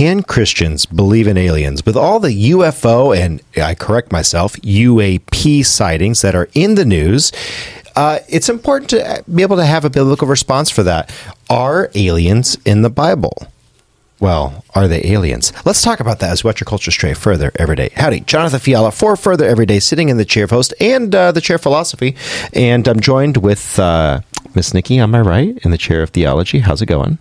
Can Christians believe in aliens? With all the UFO and, I correct myself, UAP sightings that are in the news, uh, it's important to be able to have a biblical response for that. Are aliens in the Bible? Well, are they aliens? Let's talk about that as we watch your culture stray further every day. Howdy, Jonathan Fiala for Further Every Day, sitting in the chair of host and uh, the chair of philosophy. And I'm joined with uh, Miss Nikki on my right in the chair of theology. How's it going?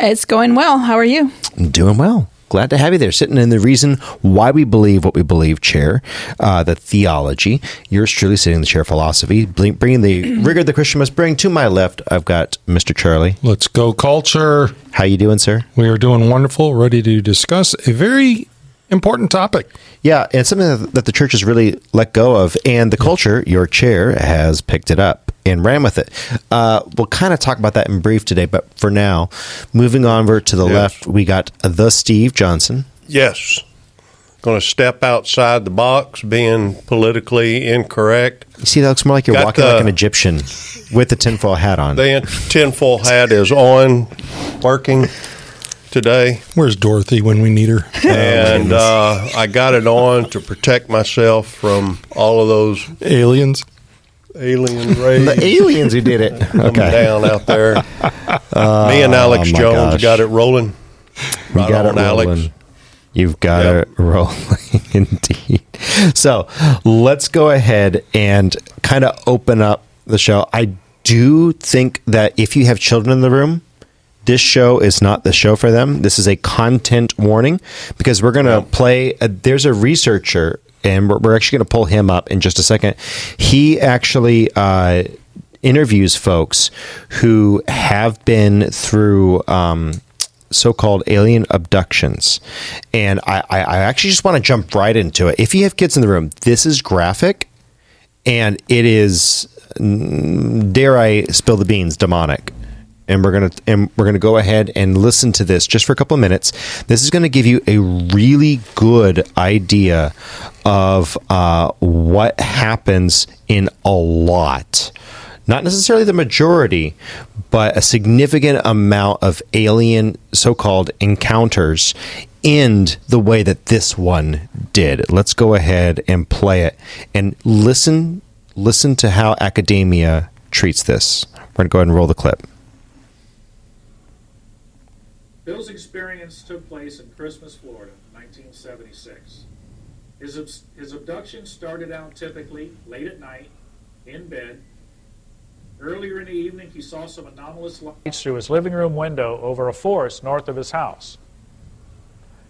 It's going well. How are you? I'm doing well. Glad to have you there, sitting in the reason why we believe what we believe chair, uh, the theology. Yours truly sitting in the chair of philosophy, bringing the rigor the Christian must bring. To my left, I've got Mr. Charlie. Let's go culture. How you doing, sir? We are doing wonderful. Ready to discuss a very important topic. Yeah, and something that the church has really let go of, and the culture, your chair, has picked it up and ran with it. Uh, we'll kind of talk about that in brief today, but for now, moving onward to the yes. left, we got the Steve Johnson. Yes. Going to step outside the box, being politically incorrect. You see, that looks more like you're got walking the, like an Egyptian with the tinfoil hat on. The tinfoil hat is on, working today. Where's Dorothy when we need her? And uh, I got it on to protect myself from all of those aliens alien rays. the aliens who did it. Okay. down out there. Uh, Me and Alex oh Jones gosh. got it rolling. Right got it rolling. Alex. You've got yep. it rolling indeed. So let's go ahead and kind of open up the show. I do think that if you have children in the room, this show is not the show for them. This is a content warning because we're going to play. A, there's a researcher and we're, we're actually going to pull him up in just a second. He actually uh, interviews folks who have been through. Um, so-called alien abductions and I, I actually just want to jump right into it if you have kids in the room this is graphic and it is dare i spill the beans demonic and we're gonna and we're gonna go ahead and listen to this just for a couple of minutes. This is going to give you a really good idea of uh, what happens in a lot, not necessarily the majority, but a significant amount of alien so-called encounters end the way that this one did. Let's go ahead and play it and listen listen to how academia treats this. We're going to go ahead and roll the clip. Bill's experience took place in Christmas, Florida, 1976. His, his abduction started out typically late at night, in bed. Earlier in the evening, he saw some anomalous lights through his living room window over a forest north of his house.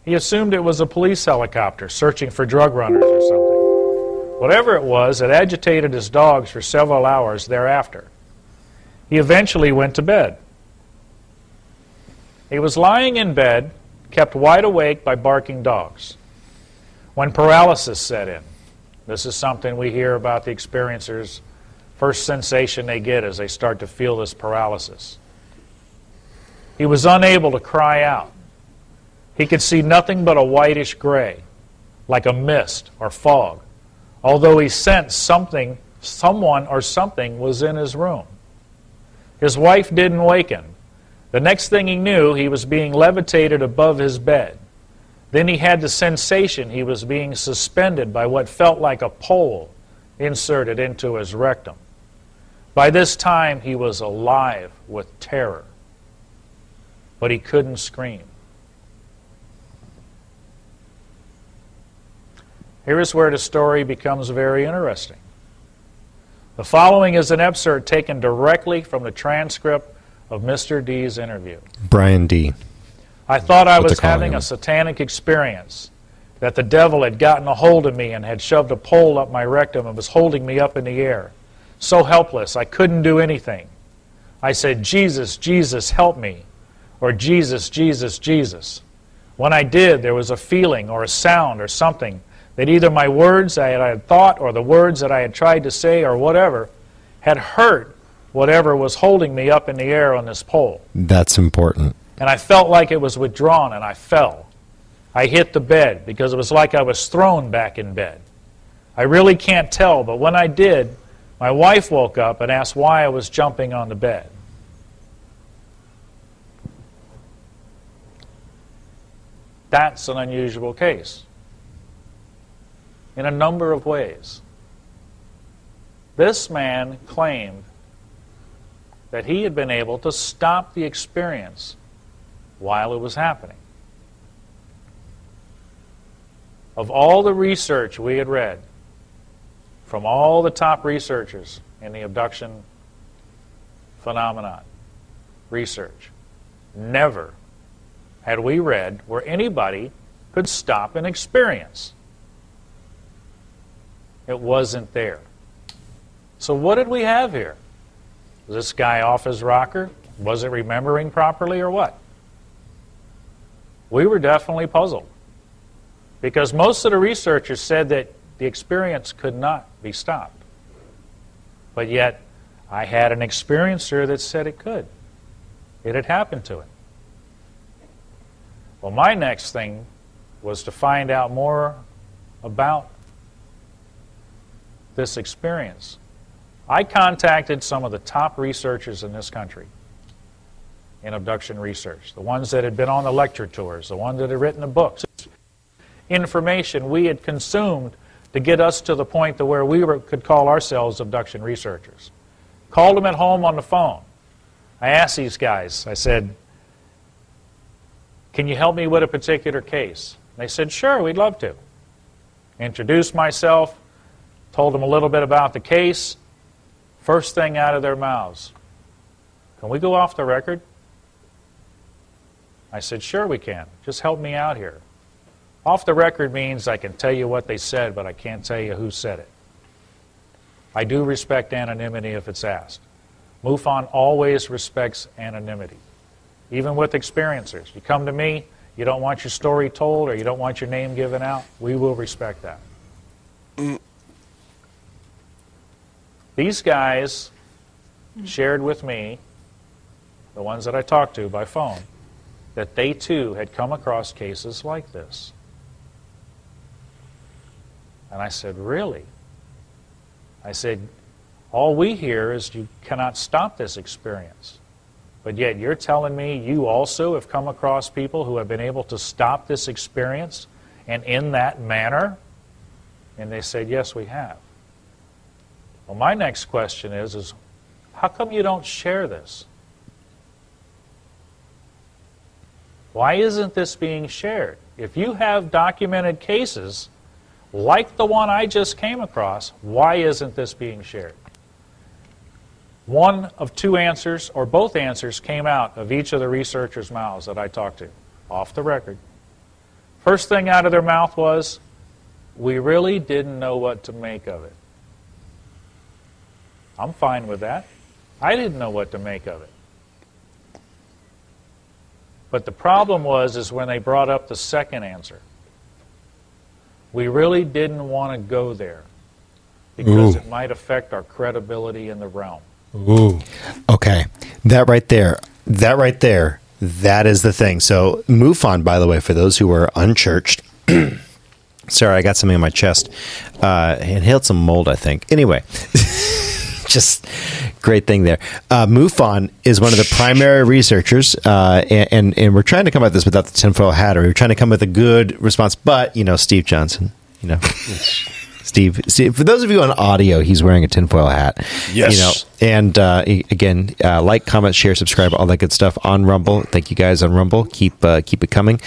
He assumed it was a police helicopter searching for drug runners or something. Whatever it was, it agitated his dogs for several hours thereafter. He eventually went to bed. He was lying in bed, kept wide awake by barking dogs. When paralysis set in, this is something we hear about the experiencers. First sensation they get is they start to feel this paralysis. He was unable to cry out. He could see nothing but a whitish gray, like a mist or fog, although he sensed something, someone or something was in his room. His wife didn't waken, the next thing he knew, he was being levitated above his bed. Then he had the sensation he was being suspended by what felt like a pole inserted into his rectum. By this time, he was alive with terror, but he couldn't scream. Here is where the story becomes very interesting. The following is an excerpt taken directly from the transcript of Mr. D's interview. Brian D. I thought I was having him. a satanic experience, that the devil had gotten a hold of me and had shoved a pole up my rectum and was holding me up in the air. So helpless, I couldn't do anything. I said, Jesus, Jesus, help me, or Jesus, Jesus, Jesus. When I did, there was a feeling or a sound or something that either my words I had thought or the words that I had tried to say or whatever had hurt whatever was holding me up in the air on this pole. That's important. And I felt like it was withdrawn and I fell. I hit the bed because it was like I was thrown back in bed. I really can't tell, but when I did, my wife woke up and asked why I was jumping on the bed. That's an unusual case in a number of ways. This man claimed that he had been able to stop the experience while it was happening. Of all the research we had read, from all the top researchers in the abduction phenomenon research, never had we read where anybody could stop an experience. It wasn't there. So, what did we have here? This guy off his rocker? Was it remembering properly or what? We were definitely puzzled because most of the researchers said that the experience could not be stopped. But yet, I had an experiencer that said it could. It had happened to him. Well, my next thing was to find out more about this experience. I contacted some of the top researchers in this country in abduction research, the ones that had been on the lecture tours, the ones that had written the books. Information we had consumed to get us to the point to where we were, could call ourselves abduction researchers. Called them at home on the phone. I asked these guys, I said, Can you help me with a particular case? They said, Sure, we'd love to. Introduced myself, told them a little bit about the case. First thing out of their mouths, Can we go off the record? I said, Sure, we can. Just help me out here. Off the record means I can tell you what they said, but I can't tell you who said it. I do respect anonymity if it's asked. MUFON always respects anonymity, even with experiencers. You come to me, you don't want your story told or you don't want your name given out, we will respect that. Mm, These guys shared with me, the ones that I talked to by phone, that they too had come across cases like this. And I said, Really? I said, All we hear is you cannot stop this experience. But yet you're telling me you also have come across people who have been able to stop this experience and in that manner? And they said, Yes, we have. Well, my next question is, is how come you don't share this? Why isn't this being shared? If you have documented cases like the one I just came across, why isn't this being shared? One of two answers, or both answers, came out of each of the researchers' mouths that I talked to, off the record. First thing out of their mouth was, We really didn't know what to make of it. I'm fine with that. I didn't know what to make of it. But the problem was is when they brought up the second answer. We really didn't want to go there because Ooh. it might affect our credibility in the realm. Ooh. Okay. That right there. That right there. That is the thing. So MUFON, by the way, for those who are unchurched. Sorry, I got something in my chest. Uh, inhaled some mold, I think. Anyway. just great thing there. Uh, MUFON is one of the primary researchers, uh, and, and, and we're trying to come at this without the tinfoil hat, or we're trying to come with a good response. But you know, Steve Johnson, you know. Steve, Steve, for those of you on audio, he's wearing a tinfoil hat. Yes. You know, and uh, again, uh, like, comment, share, subscribe, all that good stuff on Rumble. Thank you guys on Rumble. Keep uh, keep it coming.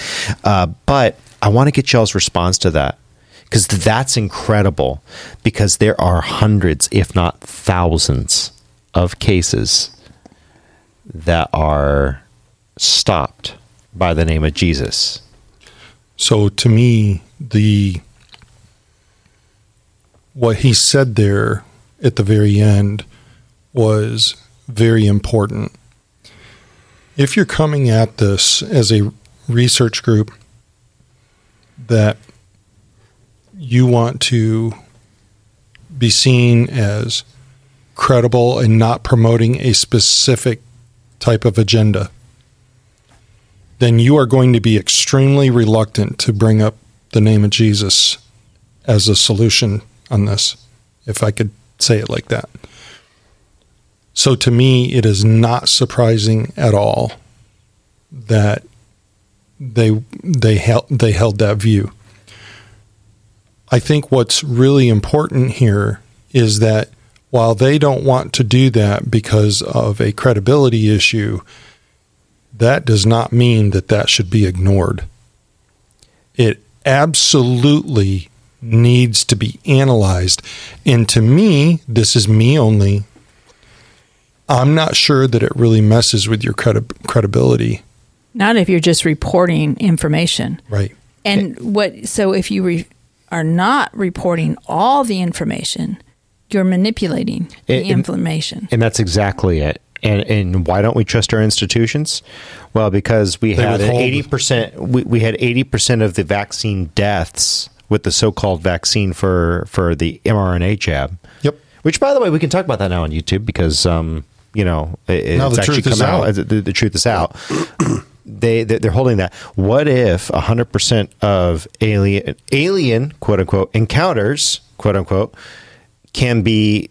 Uh, but I want to get y'all's response to that because that's incredible because there are hundreds, if not thousands, of cases that are stopped by the name of Jesus. So to me, the what he said there at the very end was very important. If you're coming at this as a research group that you want to be seen as credible and not promoting a specific type of agenda, then you are going to be extremely reluctant to bring up the name of Jesus as a solution on this, if I could say it like that. So to me, it is not surprising at all that they they held they held that view. I think what's really important here is that while they don't want to do that because of a credibility issue, that does not mean that that should be ignored. It absolutely needs to be analyzed. And to me, this is me only. I'm not sure that it really messes with your credi- credibility. Not if you're just reporting information. Right. And what, so if you re, are not reporting all the information, you're manipulating the And- information. And that's exactly it. And and why don't we trust our institutions? Well, because we They had eighty percent. We, we had eighty percent of the vaccine deaths with the so-called vaccine for for the mRNA jab. Yep. Which, by the way, we can talk about that now on YouTube because um, you know it, it's actually come out. out. The, the, the truth is out. They they- they're holding that. What if hundred percent of alien alien quote unquote encounters quote unquote can be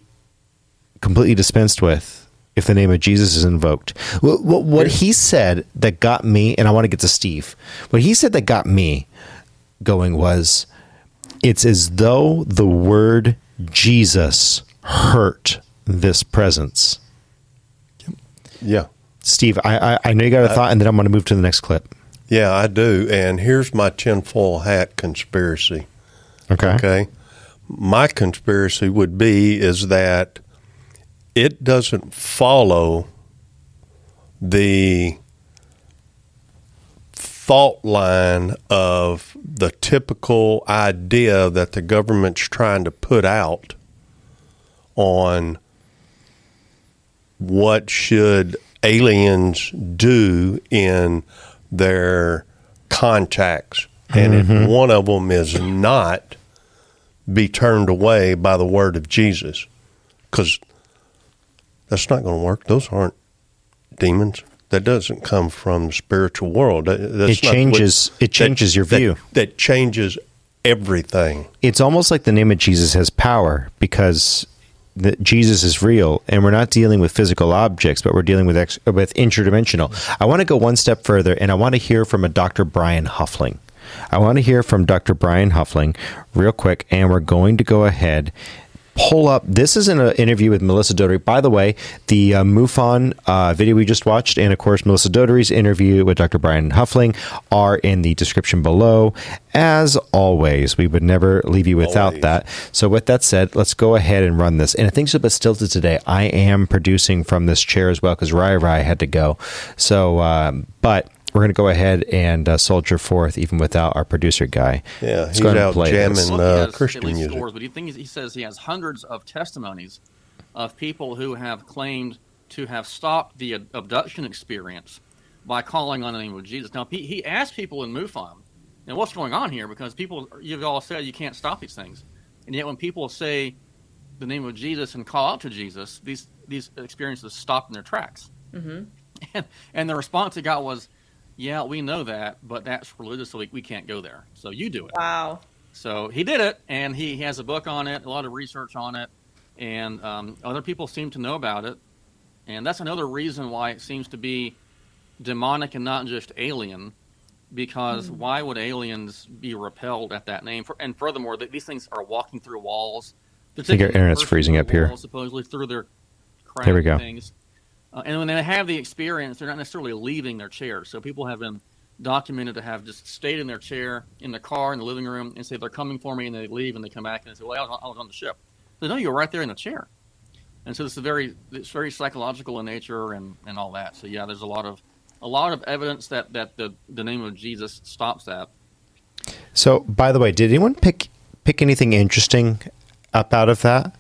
completely dispensed with if the name of Jesus is invoked. What, what, what he said that got me, and I want to get to Steve. What he said that got me going was, it's as though the word Jesus hurt this presence. Yeah. Steve, I, I, I know you got a thought, and then I'm going to move to the next clip. Yeah, I do. And here's my tinfoil hat conspiracy. Okay. Okay. My conspiracy would be is that it doesn't follow the thought line of the typical idea that the government's trying to put out on what should aliens do in their contacts. And if mm-hmm. one of them is not be turned away by the word of Jesus. Because that's not going to work. Those aren't demons. That doesn't come from the spiritual world. That- that's It not what- changes- it changes your that- view. that changes everything. It's almost like the name of Jesus has power because the, Jesus is real, and we're not dealing with physical objects, but we're dealing with ex, with interdimensional. I want to go one step further, and I want to hear from a Dr. Brian Huffling. I want to hear from Dr. Brian Huffling real quick, and we're going to go ahead. Pull up. This is an uh, interview with Melissa Doty. By the way, the uh, MUFON uh, video we just watched, and of course Melissa Doty's interview with Dr. Brian Huffling, are in the description below. As always, we would never leave you without Always. that. So, with that said, let's go ahead and run this. And I think so, but still to today, I am producing from this chair as well because Rai Rai had to go. So, um, but we're going to go ahead and uh, soldier forth even without our producer guy. Yeah, Let's he's go ahead and out play jamming. this. Well, uh, Christian at least music. Scores, but he thinks he says he has hundreds of testimonies of people who have claimed to have stopped the abduction experience by calling on the name of Jesus. Now, he, he asked people in MUFON, now what's going on here? Because people, you've all said you can't stop these things, and yet when people say the name of Jesus and call out to Jesus, these these experiences stop in their tracks. Mm-hmm. And, and the response he got was, "Yeah, we know that, but that's religious, so we, we can't go there. So you do it." Wow. So he did it, and he, he has a book on it, a lot of research on it, and um, other people seem to know about it. And that's another reason why it seems to be demonic and not just alien, because why would aliens be repelled at that name? For, and furthermore, th- these things are walking through walls. They're think our taking internet's freezing through up here. walls, Supposedly through their crack There we go. things. Uh, and when they have the experience, they're not necessarily leaving their chair. So people have been documented to have just stayed in their chair in the car in the living room and say they're coming for me, and they leave and they come back and they say, "Well, I was, I was on the ship." They know you're right there in the chair. And so this is very it's very psychological in nature and, and all that. So yeah, there's a lot of a lot of evidence that, that the, the name of Jesus stops that. So, by the way, did anyone pick pick anything interesting up out of that?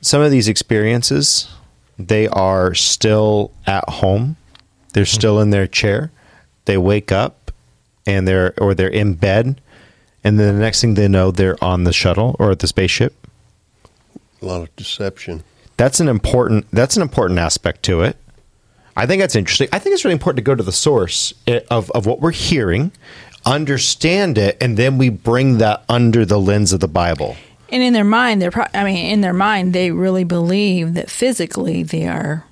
Some of these experiences, they are still at home. They're hmm. still in their chair. They wake up and they're or they're in bed and then the next thing they know they're on the shuttle or at the spaceship. A lot of deception. That's an important that's an important aspect to it. I think that's interesting. I think it's really important to go to the source eh, of, of what we're hearing, understand it, and then we bring that under the lens of the Bible. And in their mind, they're pro- I mean, in their mind, they really believe that physically they are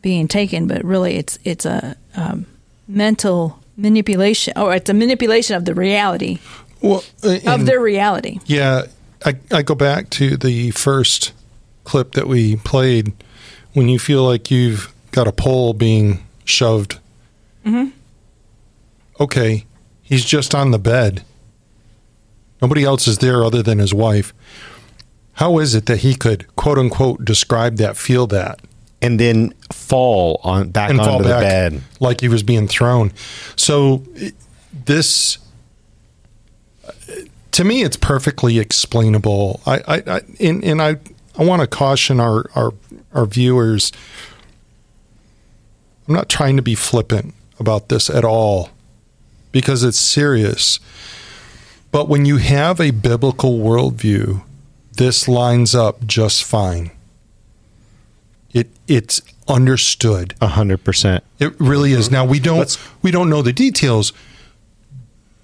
being taken, but really it's it's a um, mental manipulation, or it's a manipulation of the reality Well, uh, of their reality. Yeah, I, I go back to the first clip that we played when you feel like you've got a pole being shoved. Mm-hmm. Okay, he's just on the bed. Nobody else is there other than his wife. How is it that he could, quote unquote, describe that, feel that, and then fall on back and onto fall the back bed. like he was being thrown? So, this to me, it's perfectly explainable. I, I, I and, and I, I want to caution our, our, our viewers. I'm not trying to be flippant about this at all, because it's serious. But when you have a biblical worldview, this lines up just fine. It it's understood. A hundred percent. It really is. Now we don't Let's- we don't know the details,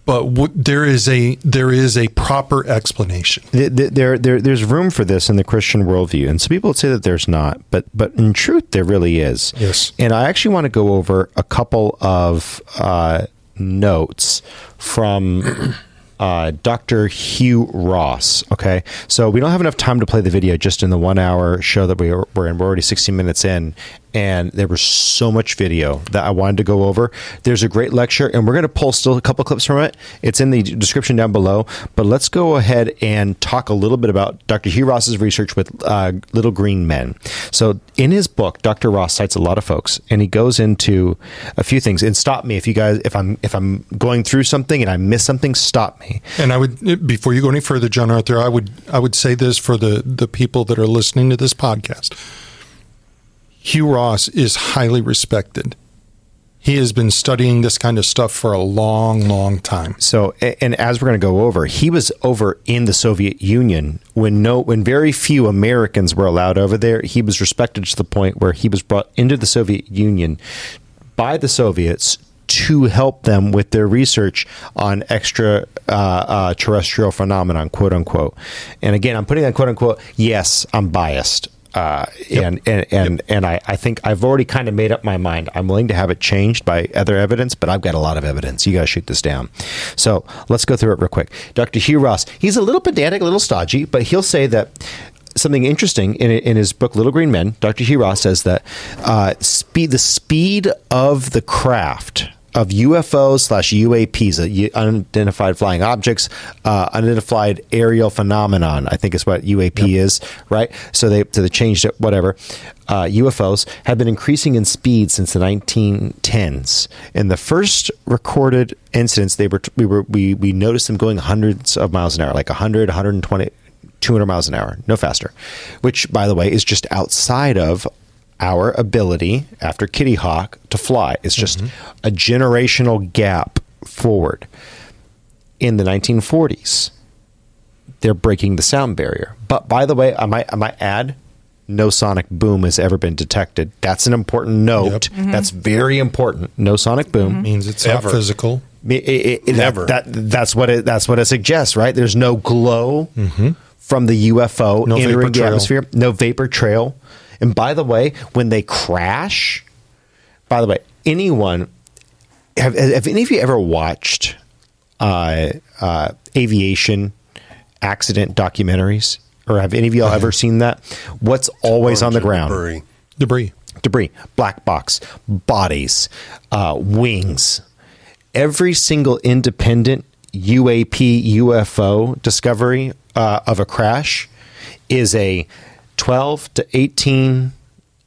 but w- there is a there is a proper explanation. Th- th- There, there, there's room for this in the Christian worldview, and some people would say that there's not, but but in truth, there really is. Yes. And I actually want to go over a couple of uh, notes from uh, Dr. Hugh Ross. Okay, so we don't have enough time to play the video just in the one hour show that we are, we're in. We're already 60 minutes in, and there was so much video that I wanted to go over. There's a great lecture, and we're going to pull still a couple clips from it. It's in the description down below. But let's go ahead and talk a little bit about Dr. Hugh Ross's research with uh, little green men. So in his book, Dr. Ross cites a lot of folks, and he goes into a few things. And stop me if you guys, if I'm if I'm going through something and I miss something, stop me. And I would before you go any further, Jonathan, I would I would say this for the the people that are listening to this podcast. Hugh Ross is highly respected. He has been studying this kind of stuff for a long, long time. So, and as we're going to go over, he was over in the Soviet Union when no, when very few Americans were allowed over there. He was respected to the point where he was brought into the Soviet Union by the Soviets to help them with their research on extra uh, uh, terrestrial phenomenon, quote unquote. And again, I'm putting that quote unquote. Yes, I'm biased. Uh, and and and, and I, I think I've already kind of made up my mind. I'm willing to have it changed by other evidence, but I've got a lot of evidence. You got to shoot this down. So let's go through it real quick. Dr. Hugh Ross, he's a little pedantic, a little stodgy, but he'll say that something interesting in, in his book Little Green Men. Dr. Hugh Ross says that uh, speed, the speed of the craft of UFOs slash UAPs, uh, unidentified flying objects, uh, unidentified aerial phenomenon. I think is what UAP is, right? So they so they changed it. Whatever. Uh, UFOs have been increasing in speed since the 1910s. In the first recorded incidents, they were we were we we noticed them going hundreds of miles an hour, like 100, 120. 200 miles an hour, no faster, which, by the way, is just outside of our ability after Kitty Hawk to fly. It's just mm-hmm. a generational gap forward. In the 1940s, they're breaking the sound barrier. But by the way, I might, I might add, no sonic boom has ever been detected. That's an important note. Mm-hmm. That's very important. No sonic boom mm-hmm. Means it's Ever. not physical. it, it, it- Never. That, that's what it. That's what it suggests, right? There's no glow from the UFO No entering the atmosphere. No vapor trail. And by the way, when they crash, by the way, anyone have, have any of you ever watched uh, uh, aviation accident documentaries, or have any of y'all ever seen that? What's always on the ground? Debris. Debris. debris, black box, bodies, uh, wings. Every single independent UAP UFO discovery uh, of a crash is a 12 to 18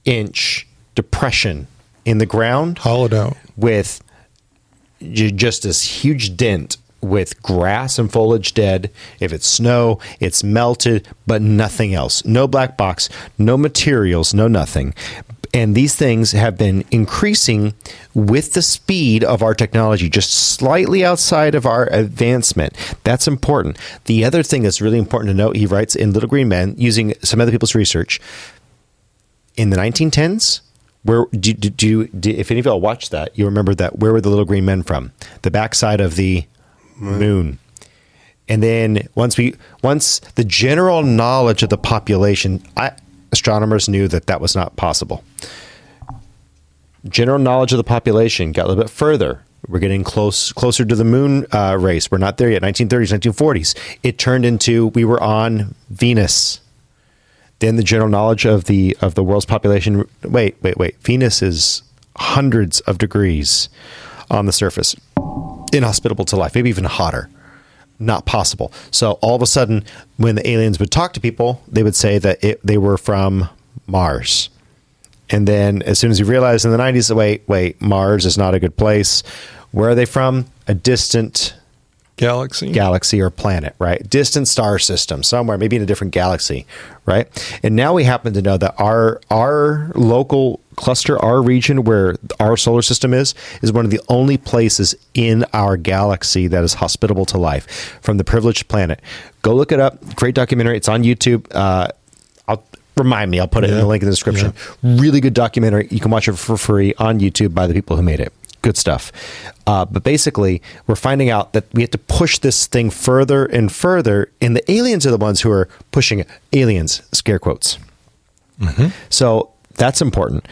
inch depression in the ground Hollowed out. with just this huge dent with grass and foliage dead. If it's snow, it's melted, but nothing else. No black box, no materials, no nothing. And these things have been increasing with the speed of our technology, just slightly outside of our advancement. That's important. The other thing that's really important to note, he writes in Little Green Men, using some other people's research, in the 1910s, where do, do, do, you- do if any of y'all watched that, you remember that where were the little green men from? The backside of the moon. And then once we once the general knowledge of the population, I, astronomers knew that that was not possible. General knowledge of the population got a little bit further We're getting close closer to the moon uh, race. We're not there yet. 1930s, 1940s. It turned into we were on Venus. Then the general knowledge of the of the world's population. Wait, wait, wait. Venus is hundreds of degrees on the surface, inhospitable to life. Maybe even hotter. Not possible. So all of a sudden, when the aliens would talk to people, they would say that it, they were from Mars. And then as soon as you realize in the 90s, wait, wait, Mars is not a good place. Where are they from? A distant Galaxy. galaxy or planet, right? Distant star system, somewhere, maybe in a different galaxy, right? And now we happen to know that our our local cluster, our region where our solar system is, is one of the only places in our galaxy that is hospitable to life from the privileged planet. Go look it up. Great documentary. It's on YouTube. Uh, I'll remind me. I'll put it in the link in the description. Really good documentary. You can watch it for free on YouTube by the people who made it. Good stuff. Uh, but basically, we're finding out that we have to push this thing further and further, and the aliens are the ones who are pushing it. Aliens, scare quotes. So that's important.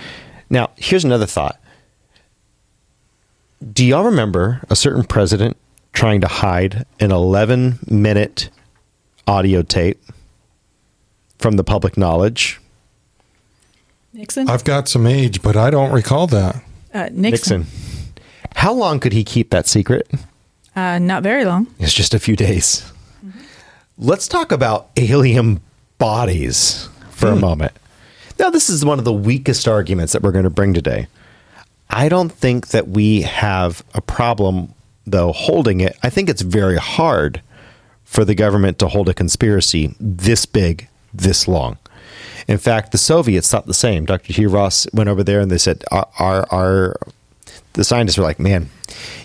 Now, here's another thought. Do y'all remember a certain president trying to hide an 11 minute audio tape from the public knowledge? Nixon. I've got some age, but I don't recall that. Uh, Nixon. Nixon. How long could he keep that secret? Uh, not very long. It's just a few days. Let's talk about alien bodies for a moment. Now, this is one of the weakest arguments that we're going to bring today. I don't think that we have a problem, though, holding it. I think it's very hard for the government to hold a conspiracy this big, this long. In fact, the Soviets thought the same. Dr. Hugh Ross went over there and they said, our, our, our the scientists were like, man,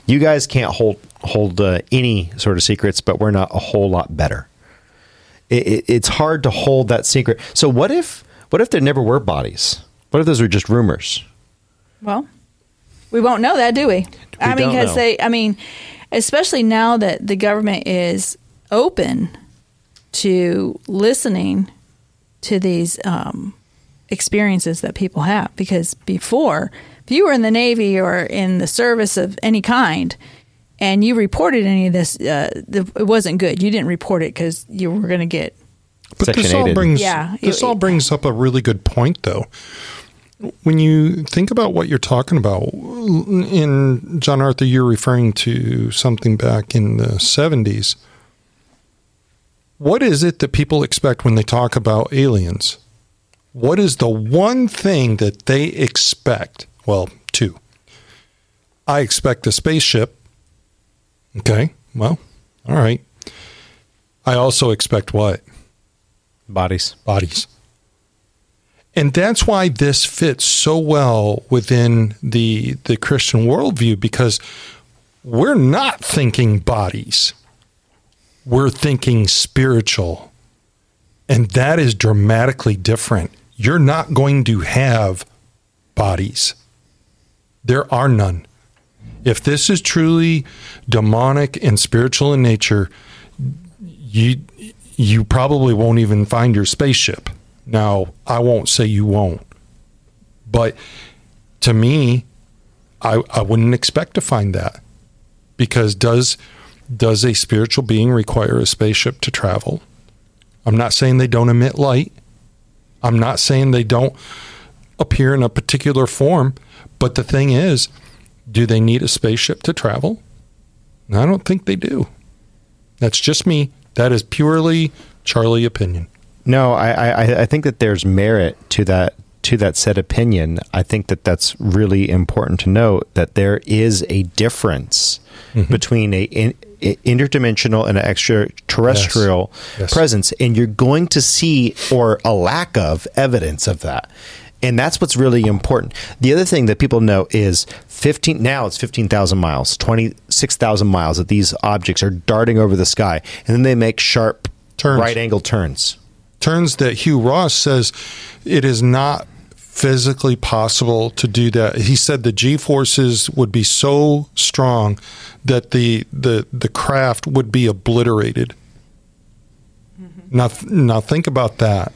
you guys can't hold hold uh, any sort of secrets, but we're not a whole lot better. It, it, it's hard to hold that secret. So what if what if there never were bodies? What if those were just rumors? Well, we won't know that, do we? I mean, because they, I mean, especially now that the government is open to listening to these um, experiences that people have. Because before, if you were in the Navy or in the service of any kind, and you reported any of this, uh, the, it wasn't good. You didn't report it because you were going to get But this all brings Yeah, this it- all brings up a really good point, though. When you think about what you're talking about, in Jonathan, you're referring to something back in the 70s. What is it that people expect when they talk about aliens? What is the one thing that they expect? Well, two. I expect a spaceship. Okay, well, all right. I also expect what? Bodies. bodies. And that's why this fits so well within the the Christian worldview because we're not thinking bodies. We're thinking spiritual. And that is dramatically different. You're not going to have bodies. There are none. If this is truly demonic and spiritual in nature, you you probably won't even find your spaceship. Now, I won't say you won't. But to me, I, I wouldn't expect to find that. Because does does a spiritual being require a spaceship to travel? I'm not saying they don't emit light. I'm not saying they don't appear in a particular form, but the thing is, do they need a spaceship to travel? I don't think they do. That's just me. That is purely Charlie opinion. No, I, I, I think that there's merit to that to that said opinion. I think that that's really important to note that there is a difference mm-hmm. between a, in, a interdimensional and an extraterrestrial Yes. Yes. presence, and you're going to see or a lack of evidence of that. And that's what's really important. The other thing that people know is 15 now it's 15,000 miles, 26,000 miles that these objects are darting over the sky and then they make sharp Turns. right angle turns. Turns that Hugh Ross says it is not physically possible to do that. He said the G forces would be so strong that the the the craft would be obliterated. Mm-hmm. Now, now think about that.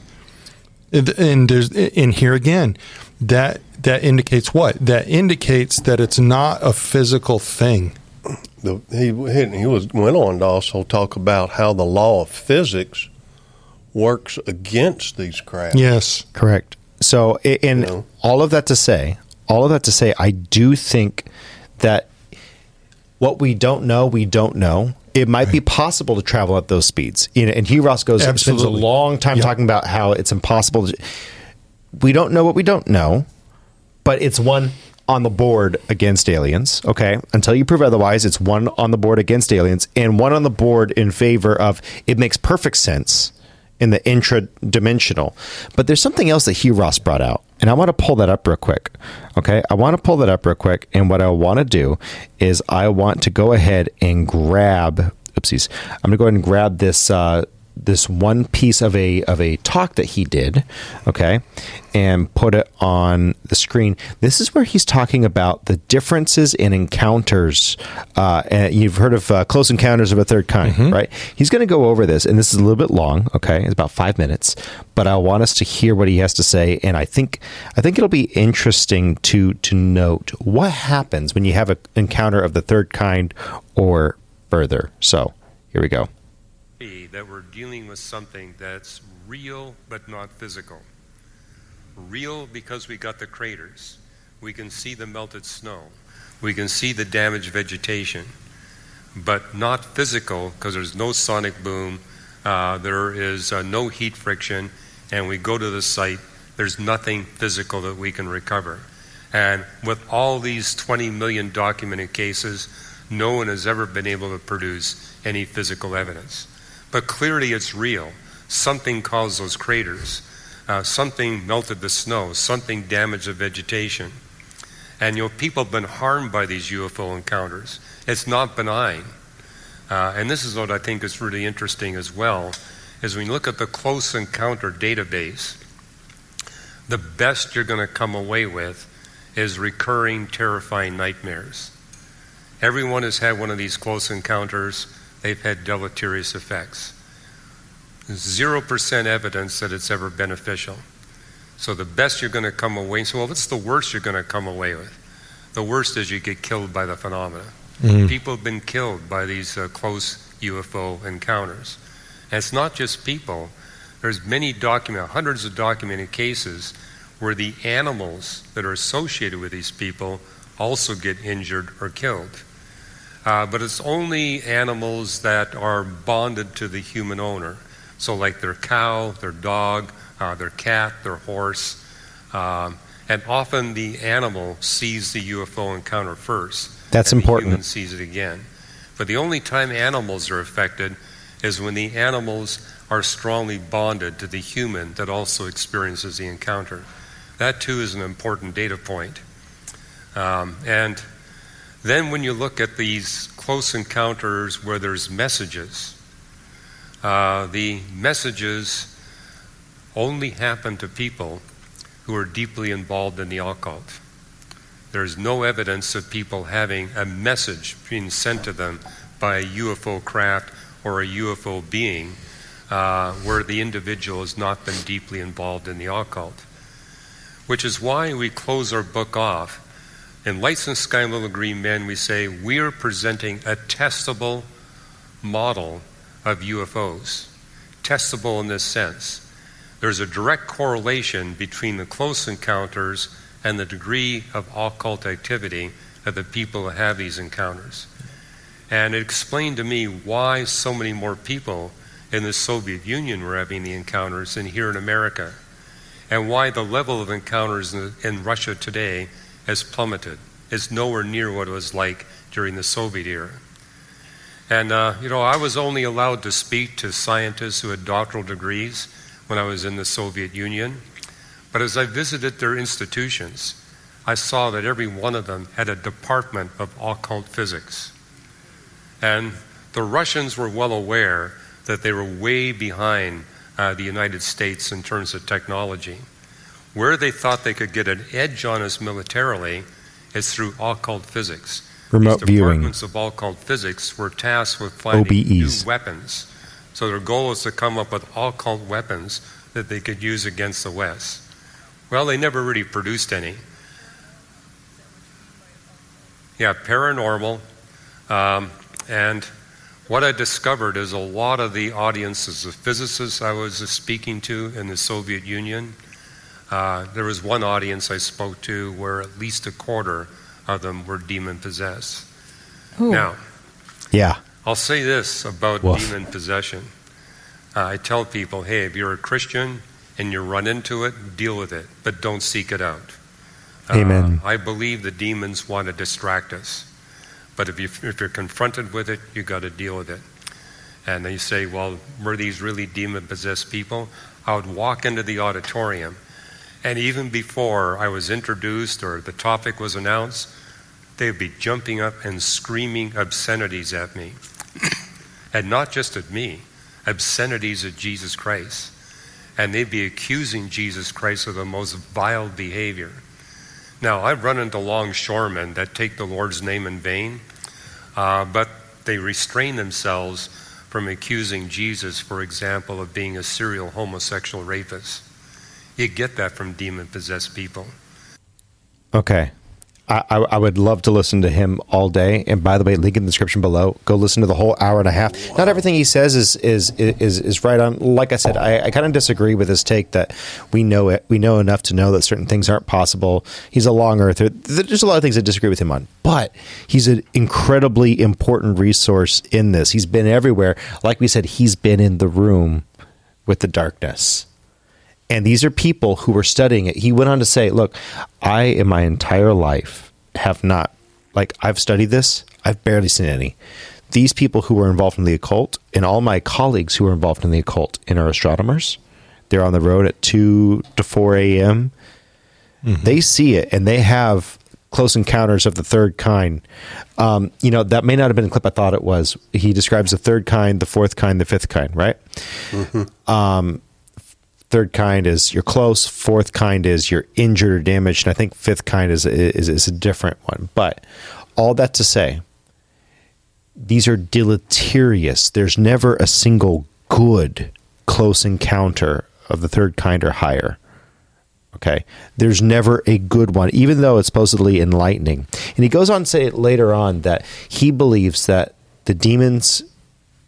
And, and there's and here again, that that indicates what? That indicates that it's not a physical thing. The, he he was went on to also talk about how the law of physics works against these crafts. Yes, correct. So, in all of that to say, all of that to say, I do think that what we don't know, we don't know. It might right. be possible to travel at those speeds. You know, and Hugh Ross goes spends a long time yep. talking about how it's impossible. To, we don't know what we don't know, but it's one on the board against aliens. Okay, until you prove otherwise, it's one on the board against aliens and one on the board in favor of. It makes perfect sense in the intra-dimensional. But there's something else that Hugh Ross brought out, and I want to pull that up real quick. Okay, I want to pull that up real quick, and what I want to do is I want to go ahead and grab. Oopsies! I'm to go ahead and grab this. Uh, this one piece of a of a talk that he did, okay, and put it on the screen. This is where he's talking about the differences in encounters. Uh, and you've heard of uh, close encounters of a third kind, mm-hmm. right? He's going to go over this, and this is a little bit long. Okay, it's about five minutes, but I want us to hear what he has to say, and I think I think it'll be interesting to to note what happens when you have an encounter of the third kind or further. So here we go that we're dealing with something that's real but not physical. Real because we got the craters. We can see the melted snow. We can see the damaged vegetation. But not physical because there's no sonic boom, uh, there is uh, no heat friction, and we go to the site, there's nothing physical that we can recover. And with all these 20 million documented cases, no one has ever been able to produce any physical evidence. But clearly it's real. Something caused those craters. Uh, something melted the snow. Something damaged the vegetation. And you know, people have been harmed by these UFO encounters. It's not benign. Uh, and this is what I think is really interesting as well, is when you look at the close encounter database, the best you're going to come away with is recurring terrifying nightmares. Everyone has had one of these close encounters they've had deleterious effects. 0% evidence that it's ever beneficial. So the best you're going to come away, so well, what's the worst you're going to come away with? The worst is you get killed by the phenomena. Mm-hmm. People have been killed by these uh, close UFO encounters. And it's not just people. There's many documented, hundreds of documented cases where the animals that are associated with these people also get injured or killed. Uh, but it's only animals that are bonded to the human owner. So, like their cow, their dog, uh, their cat, their horse. Um, and often the animal sees the UFO encounter first. That's important. The human sees it again. But the only time animals are affected is when the animals are strongly bonded to the human that also experiences the encounter. That too is an important data point. Um, and then, when you look at these close encounters where there's messages, uh, the messages only happen to people who are deeply involved in the occult. There's no evidence of people having a message being sent to them by a UFO craft or a UFO being uh, where the individual has not been deeply involved in the occult. Which is why we close our book off in Sky and Little Green Men, we say we are presenting a testable model of UFOs. Testable in this sense. There's a direct correlation between the close encounters and the degree of occult activity of the people that have these encounters. And it explained to me why so many more people in the Soviet Union were having the encounters than here in America, and why the level of encounters in, in Russia today has plummeted. It's nowhere near what it was like during the Soviet era. And, uh, you know, I was only allowed to speak to scientists who had doctoral degrees when I was in the Soviet Union. But as I visited their institutions, I saw that every one of them had a department of occult physics. And the Russians were well aware that they were way behind uh, the United States in terms of technology. Where they thought they could get an edge on us militarily is through occult physics. Remote These departments viewing. of occult physics were tasked with finding OBEs. new weapons. So their goal was to come up with occult weapons that they could use against the West. Well, they never really produced any. Yeah, paranormal. Um, and what I discovered is a lot of the audiences, the physicists I was speaking to in the Soviet Union, uh, there was one audience I spoke to where at least a quarter of them were demon possessed. Ooh. Now, Yeah. I'll say this about Woof. demon possession. Uh, I tell people, hey, if you're a Christian and you run into it, deal with it, but don't seek it out. Uh, Amen. I believe the demons want to distract us. But if, you, if you're confronted with it, you got to deal with it. And they say, well, were these really demon possessed people? I would walk into the auditorium, and even before I was introduced or the topic was announced, they'd be jumping up and screaming obscenities at me. and not just at me, obscenities at Jesus Christ. And they'd be accusing Jesus Christ of the most vile behavior. Now, I've run into longshoremen that take the Lord's name in vain, uh, but they restrain themselves from accusing Jesus, for example, of being a serial homosexual rapist. You get that from demon possessed people. Okay. I, I, would love to listen to him all day. And by the way, link in the description below. Go listen to the whole hour and a half. Not everything he says is is is, is right on. Like I said, I, I kind of disagree with his take that we know it. We know enough to know that certain things aren't possible. He's a long earther. There's a lot of things I disagree with him on, but he's an incredibly important resource in this. He's been everywhere. Like we said, he's been in the room with the darkness. And these are people who were studying it. He went on to say, Look, I, in my entire life, have not, like, I've studied this, I've barely seen any. These people who were involved in the occult, and all my colleagues who were involved in the occult and are astronomers, they're on the road at 2 to 4 a.m. Mm-hmm. They see it and they have close encounters of the third kind. Um, you know, that may not have been a clip I thought it was. He describes the third kind, the fourth kind, the fifth kind, right? Mm-hmm. Um, third kind is you're close fourth kind is you're injured or damaged and i think fifth kind is, is is a different one. But all that to say these are deleterious. There's never a single good close encounter of the third kind or higher okay? There's never a good one even though it's supposedly enlightening. And he goes on to say later on that he believes that the demons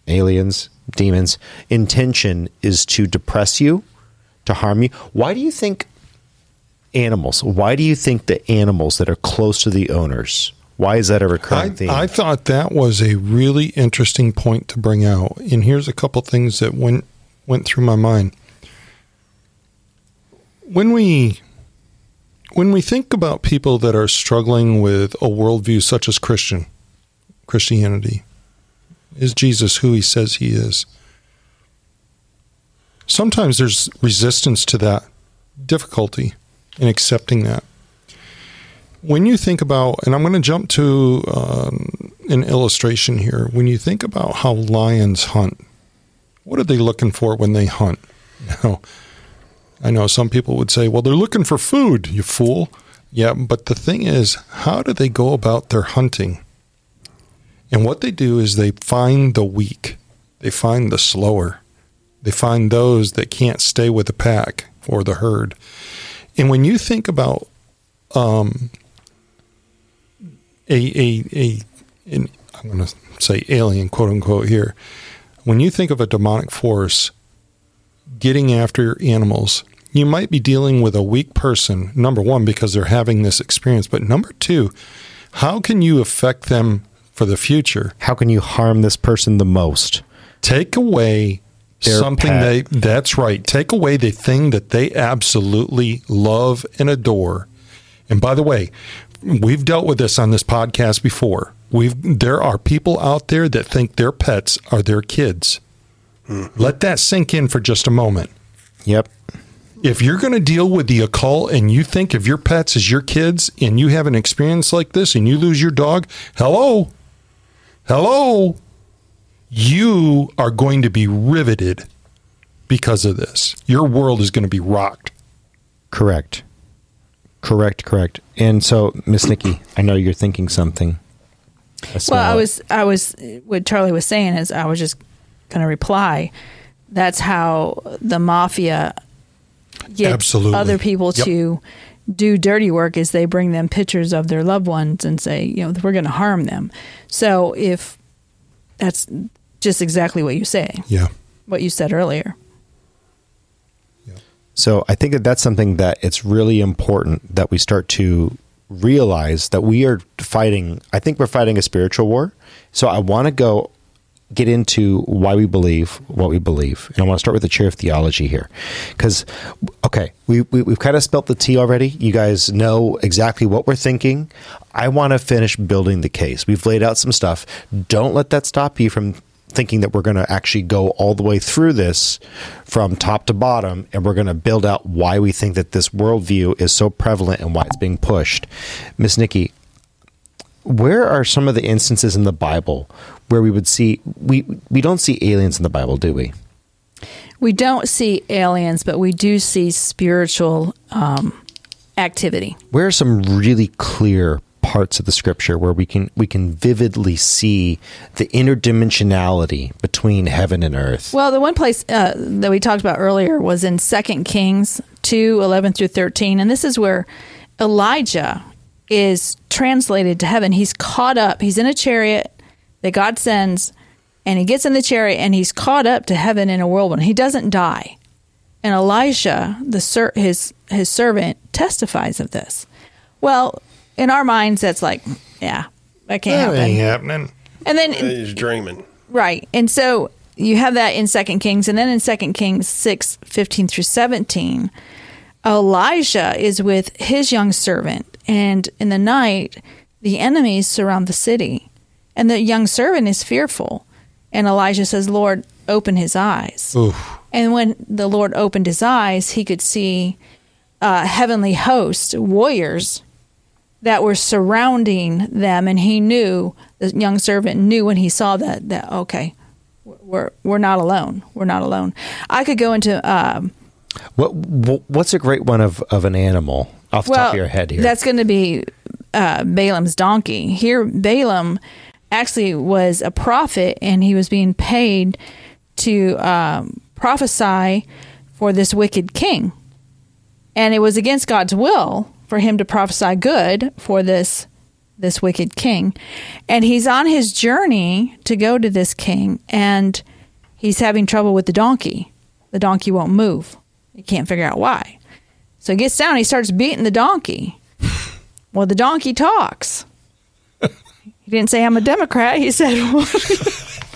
aliens demons intention is to depress you to harm you why do you think animals why do you think the animals that are close to the owners why is that a recurring I, theme I thought that was a really interesting point to bring out. And here's a couple things that went went through my mind. When we when we think about people that are struggling with a worldview such as Christian Christianity, is Jesus who he says he is? Sometimes there's resistance to that, difficulty in accepting that when you think about, and I'm going to jump to um, an illustration here. When you think about how lions hunt, what are they looking for when they hunt? Now, I know some people would say, well, they're looking for food, you fool. Yeah, but the thing is, how do they go about their hunting? And what they do is they find the weak, they find the slower, they find those that can't stay with the pack or the herd. And when you think about um, a a a an, I'm going to say alien quote unquote here. When you think of a demonic force getting after animals, you might be dealing with a weak person. Number one, because they're having this experience, but number two, how can you affect them for the future? how can you harm this person the most Take away something pet. they that's right. Take away the thing that they absolutely love and adore. And by the way, we've dealt with this on this podcast before. We've there are people out there that think their pets are their kids. Hmm. Let that sink in for just a moment. yep If you're going to deal with the occult and you think of your pets as your kids and you have an experience like this and you lose your dog, hello, hello, you are going to be riveted because of this. Your world is going to be rocked. correct correct correct and so miss nikki i know you're thinking something Well, I was, I was, what Charlie was saying is, I was just going to reply. That's how the mafia gets Absolutely. other people Yep. to do dirty work is they bring them pictures of their loved ones and say, you know, we're going to harm them. So if that's just exactly what you say, Yeah. what you said earlier. So I think that that's something that it's really important that we start to realize that we are fighting. I think we're fighting a spiritual war. So I want to go get into why we believe what we believe, and I want to start with the chair of theology here, because okay, we, we we've kind of spelt the tea already. You guys know exactly what we're thinking. I want to finish building the case. We've laid out some stuff. Don't let that stop you from thinking that we're going to actually go all the way through this from top to bottom and we're going to build out why we think that this worldview is so prevalent and why it's being pushed. Miss Nikki, where are some of the instances in the Bible where we would see we we don't see aliens in the Bible, do we? We don't see aliens, but we do see spiritual um, activity. Where are some really clear parts of the scripture where we can we can vividly see the interdimensionality between heaven and earth? Well, the one place uh, that we talked about earlier was in Second Kings 2 11 through 13. And this is where Elijah is translated to heaven. He's caught up, he's in a chariot that God sends, and he gets in the chariot and he's caught up to heaven in a whirlwind. He doesn't die. And Elisha, the ser- his his servant, testifies of this. Well, in our minds, that's like, yeah, that can't That happen. ain't happening. And then He's dreaming. Right. And so you have that in Second Kings, and then in Second Kings 6, 15 through 17, Elijah is with his young servant, and in the night, the enemies surround the city, and the young servant is fearful. And Elijah says, Lord, open his eyes. Oof. And when the Lord opened his eyes, he could see uh, heavenly hosts, warriors that were surrounding them, and he knew the young servant knew when he saw that that okay, we're we're not alone. We're not alone. I could go into um, What, what what's a great one of, of an animal off the well, top of your head here? That's going to be uh, Balaam's donkey. Here, Balaam actually was a prophet, and he was being paid to um, prophesy for this wicked king, and it was against God's will for him to prophesy good for this this wicked king, and he's on his journey to go to this king, and he's having trouble with the donkey. The donkey won't move. He can't figure out why. So he gets down, he starts beating the donkey. Well, the donkey talks. He didn't say I'm a Democrat. He said, what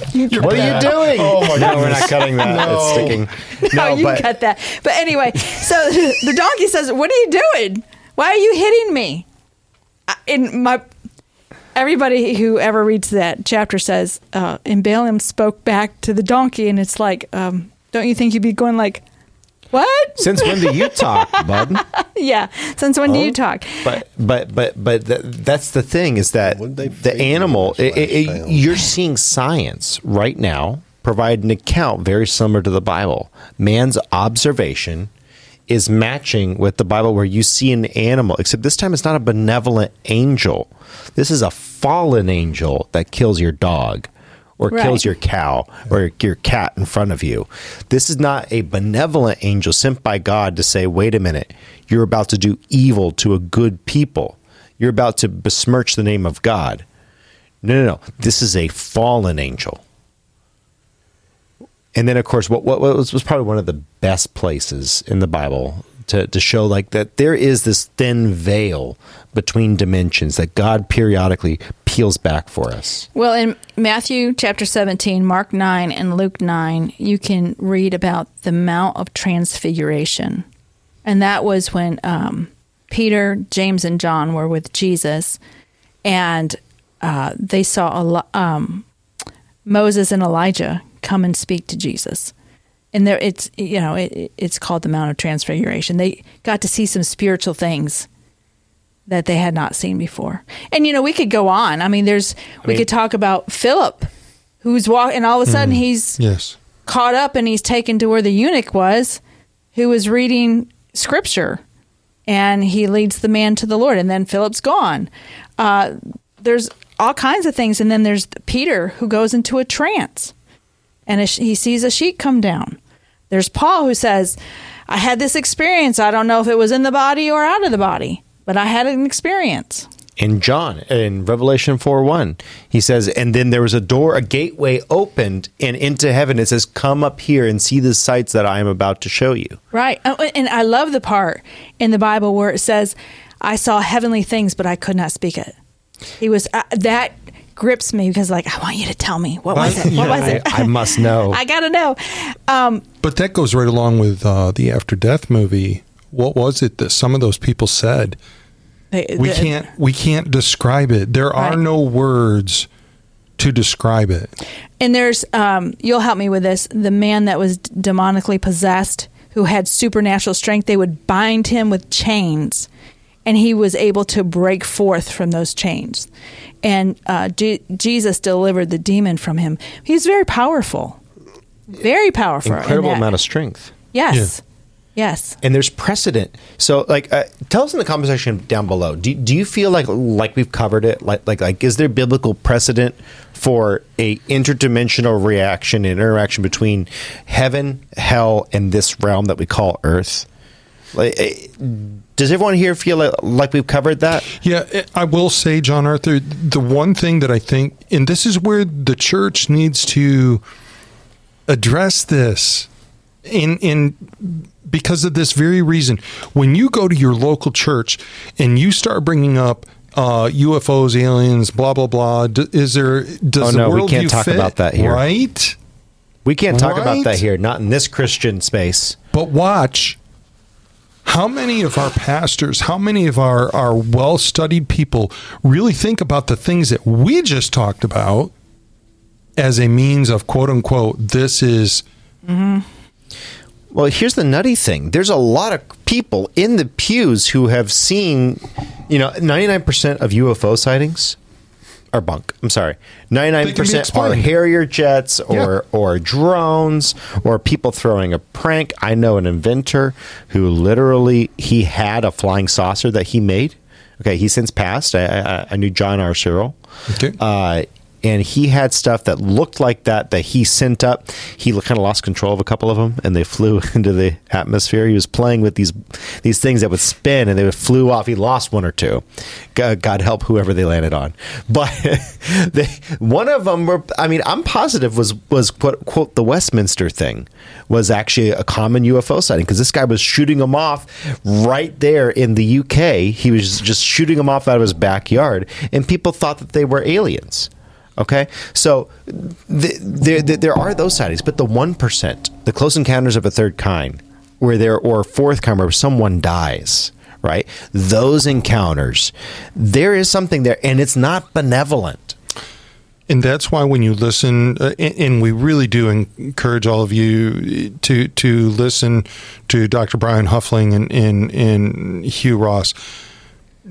are you doing? Oh, my no, we're not cutting that. No. It's sticking. "No, you but cut that." But anyway, so the donkey says, "What are you doing? Why are you hitting me?" I- In my everybody who ever reads that chapter says, uh, and Balaam spoke back to the donkey, and it's like, um, don't you think you'd be going like, what? since when do you talk, bud? yeah. Since when do you talk? But but but but th- that's the thing is that the animal it, it- it- you're seeing science right now provide an account very similar to the Bible. Man's observation is matching with the Bible where you see an animal, except this time it's not a benevolent angel. This is a fallen angel that kills your dog or Right. kills your cow or your cat in front of you. This is not a benevolent angel sent by God to say, wait a minute, you're about to do evil to a good people. You're about to besmirch the name of God. No, no, no. This is a fallen angel. And then, of course, what, what was, was probably one of the best places in the Bible to, to show like that there is this thin veil between dimensions that God periodically peels back for us. Well, in Matthew chapter 17, Mark 9, and Luke 9, you can read about the Mount of Transfiguration. And that was when um, Peter, James, and John were with Jesus, and uh, they saw Eli- um, Moses and Elijah come and speak to Jesus. And there, it's you know it, it's called the Mount of Transfiguration. They got to see some spiritual things that they had not seen before. And you know, we could go on. I mean, there's we mean- could talk about Philip, who's walking, and all of a sudden he's Yes. caught up and he's taken to where the eunuch was, who was reading scripture, and he leads the man to the Lord. And then Philip's gone. Uh, there's all kinds of things, and then there's Peter who goes into a trance, and sh- he sees a sheet come down. There's Paul who says, I had this experience. I don't know if it was in the body or out of the body, but I had an experience. In John, in Revelation 4 1, he says, And then there was a door, a gateway opened, and into heaven it says, Come up here and see the sights that I am about to show you. Right. Oh, and I love the part in the Bible where it says, I saw heavenly things, but I could not speak it. He was, uh, that grips me because like I want you to tell me what was it? What was it? I, I must know. I gotta know. Um, but that goes right along with uh, the After Death movie. What was it that some of those people said? They, we can't we can't describe it. There right. are no words to describe it. And there's um, you'll help me with this. The man that was demonically possessed, who had supernatural strength, they would bind him with chains and he was able to break forth from those chains. And uh, G- Jesus delivered the demon from him. He's very powerful, very powerful. Incredible amount of strength. Yes. Yeah. Yes. And there's precedent. So, like, uh, tell us in the comment section down below. Do, do you feel like like we've covered it? Like, like, like, is there biblical precedent for a interdimensional reaction and interaction between heaven, hell, and this realm that we call Earth? Like, eh, does everyone here feel like, we've covered that? Yeah, eh, I will say, Jonathan, the one thing that I think, and this is where the church needs to address this in in because of this very reason. When you go to your local church and you start bringing up uh, UFOs, aliens, blah blah blah, is there does oh, no, we can't talk fit? about that here, right? We can't talk right? about that here, not in this Christian space. But watch how many of our pastors, how many of our, our well studied people really think about the things that we just talked about as a means of quote unquote, this is. Mm-hmm. Well, here's the nutty thing there's a lot of people in the pews who have seen, you know, 99% of UFO sightings are bunk. I'm sorry. 99% are Harrier jets or yeah. or drones or people throwing a prank. I know an inventor who literally he had a flying saucer that he made. Okay, he since passed. I, I, I knew John R. Searl. Okay. Uh, and he had stuff that looked like that that he sent up. He kind of lost control of a couple of them, and they flew into the atmosphere. He was playing with these these things that would spin, and they flew off. He lost one or two. God, help whoever they landed on. But they, one of them were. I mean, I'm positive was was quote, quote the Westminster thing was actually a common UFO sighting because this guy was shooting them off right there in the UK. He was just shooting them off out of his backyard, and people thought that they were aliens. Okay, so the, there, there are those sightings, but the one percent, the close encounters of a third kind, where there or fourth kind where someone dies, right? Those encounters, there is something there, and it's not benevolent. And that's why when you listen, uh, and we really do encourage all of you to to listen to Dr. Brian Huffling and, and, and Hugh Ross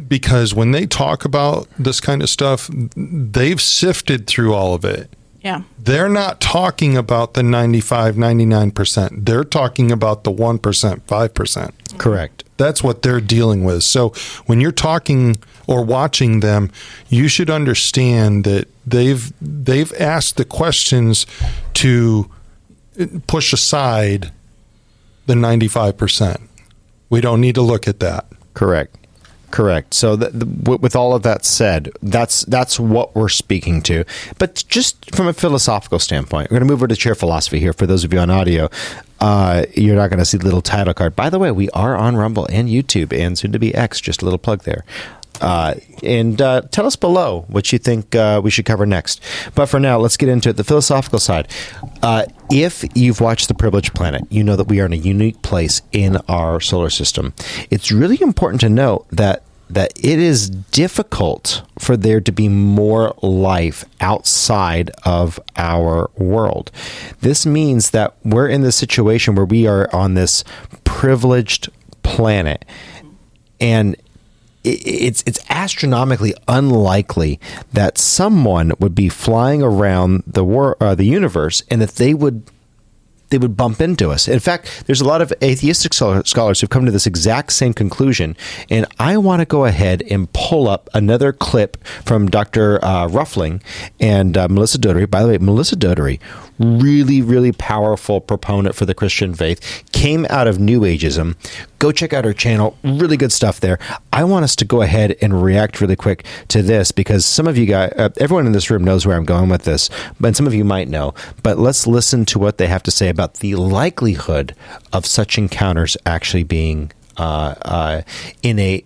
because when they talk about this kind of stuff, they've sifted through all of it. Yeah. They're not talking about the 95, 99%. They're talking about the 1%, 5%. Correct. That's what they're dealing with. So when you're talking or watching them, you should understand that they've they've asked the questions to push aside the 95%. We don't need to look at that. Correct. Correct. So, the, the, with all of that said, that's that's what we're speaking to. But just from a philosophical standpoint, we're going to move over to chair philosophy here. For those of you on audio, uh, you're not going to see the little title card. By the way, we are on Rumble and YouTube, and soon to be X. Just a little plug there. Uh, and uh, tell us below what you think uh, we should cover next. But for now, let's get into it. The philosophical side. Uh, if you've watched The Privileged Planet, you know that we are in a unique place in our solar system. It's really important to note that that it is difficult for there to be more life outside of our world. This means that we're in this situation where we are on this privileged planet and it's it's astronomically unlikely that someone would be flying around the war, uh, the universe and that they would they would bump into us. In fact, there's a lot of atheistic scholars who've come to this exact same conclusion. And I want to go ahead and pull up another clip from Dr. Uh, Huffling and uh, Melissa Dougherty. By the way, Melissa Dougherty really, really powerful proponent for the Christian faith, came out of New Ageism. Go check out her channel. Really good stuff there. I want us to go ahead and react really quick to this because some of you guys, uh, everyone in this room knows where I'm going with this, but some of you might know. But let's listen to what they have to say about the likelihood of such encounters actually being uh, uh, in a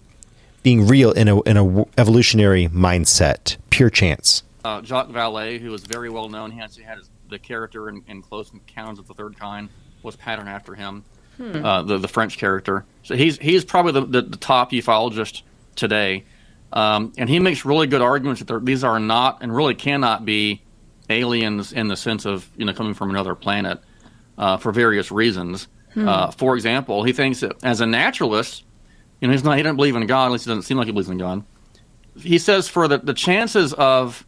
being real in a in a evolutionary mindset, pure chance. Uh, Jacques Vallée, who was very well known, he actually had his, the character in, in Close Encounters of the Third Kind was patterned after him, hmm. uh, the the French character. So he's he's probably the, the, the top ufologist today, um, and he makes really good arguments that these are not and really cannot be aliens in the sense of you know coming from another planet uh, for various reasons. Hmm. Uh, for example, he thinks that as a naturalist, you know, he's not he doesn't believe in God. At least he doesn't seem like he believes in God. He says for the the chances of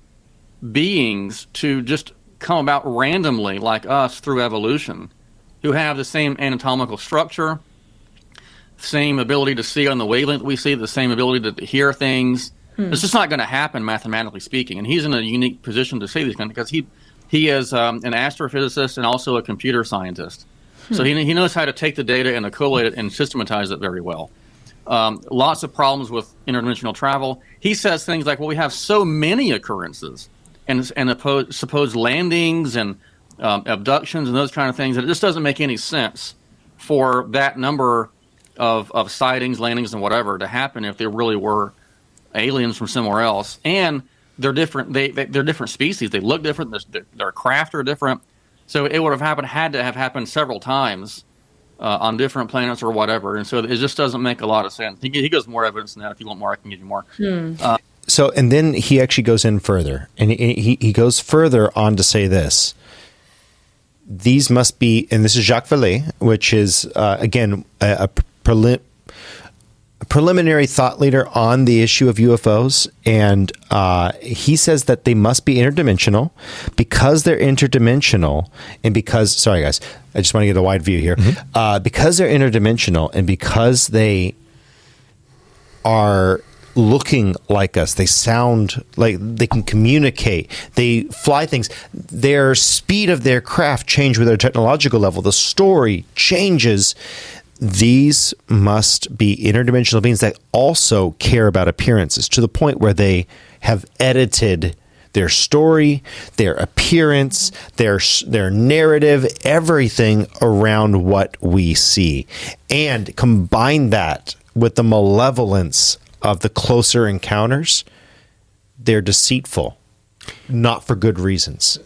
beings to just come about randomly, like us, through evolution, who have the same anatomical structure, same ability to see on the wavelength we see, the same ability to hear things. Hmm. It's just not going to happen, mathematically speaking. And he's in a unique position to say these things because he he is um, an astrophysicist and also a computer scientist. Hmm. So he, he knows how to take the data and collate it and systematize it very well. Um, lots of problems with interdimensional travel. He says things like, well, we have so many occurrences and and supposed landings and um, abductions and those kind of things. And it just doesn't make any sense for that number of of sightings, landings, and whatever to happen if there really were aliens from somewhere else. And they're different. They, they are different species. They look different. Their, their craft are different. So it would have happened had to have happened several times uh, on different planets or whatever. And so it just doesn't make a lot of sense. He, he gives more evidence than that. If you want more, I can give you more. Hmm. Uh, so and then he actually goes in further. And he, he goes further on to say this. These must be and this is jacques vallée which is uh, again a, a, prelim, a, preliminary thought leader on the issue of ufos and uh, he says that they must be interdimensional. Because they're interdimensional and because sorry guys i just want to get a wide view here. Mm-hmm. uh, because they're interdimensional and because they are looking like us. They sound like they can communicate. They fly things. Their speed of their craft change with their technological level. The story changes. These must be interdimensional beings that also care about appearances to the point where they have edited their story, their appearance, their their narrative, everything around what we see, and combine that with the malevolence of the closer encounters, they're deceitful, not for good reasons.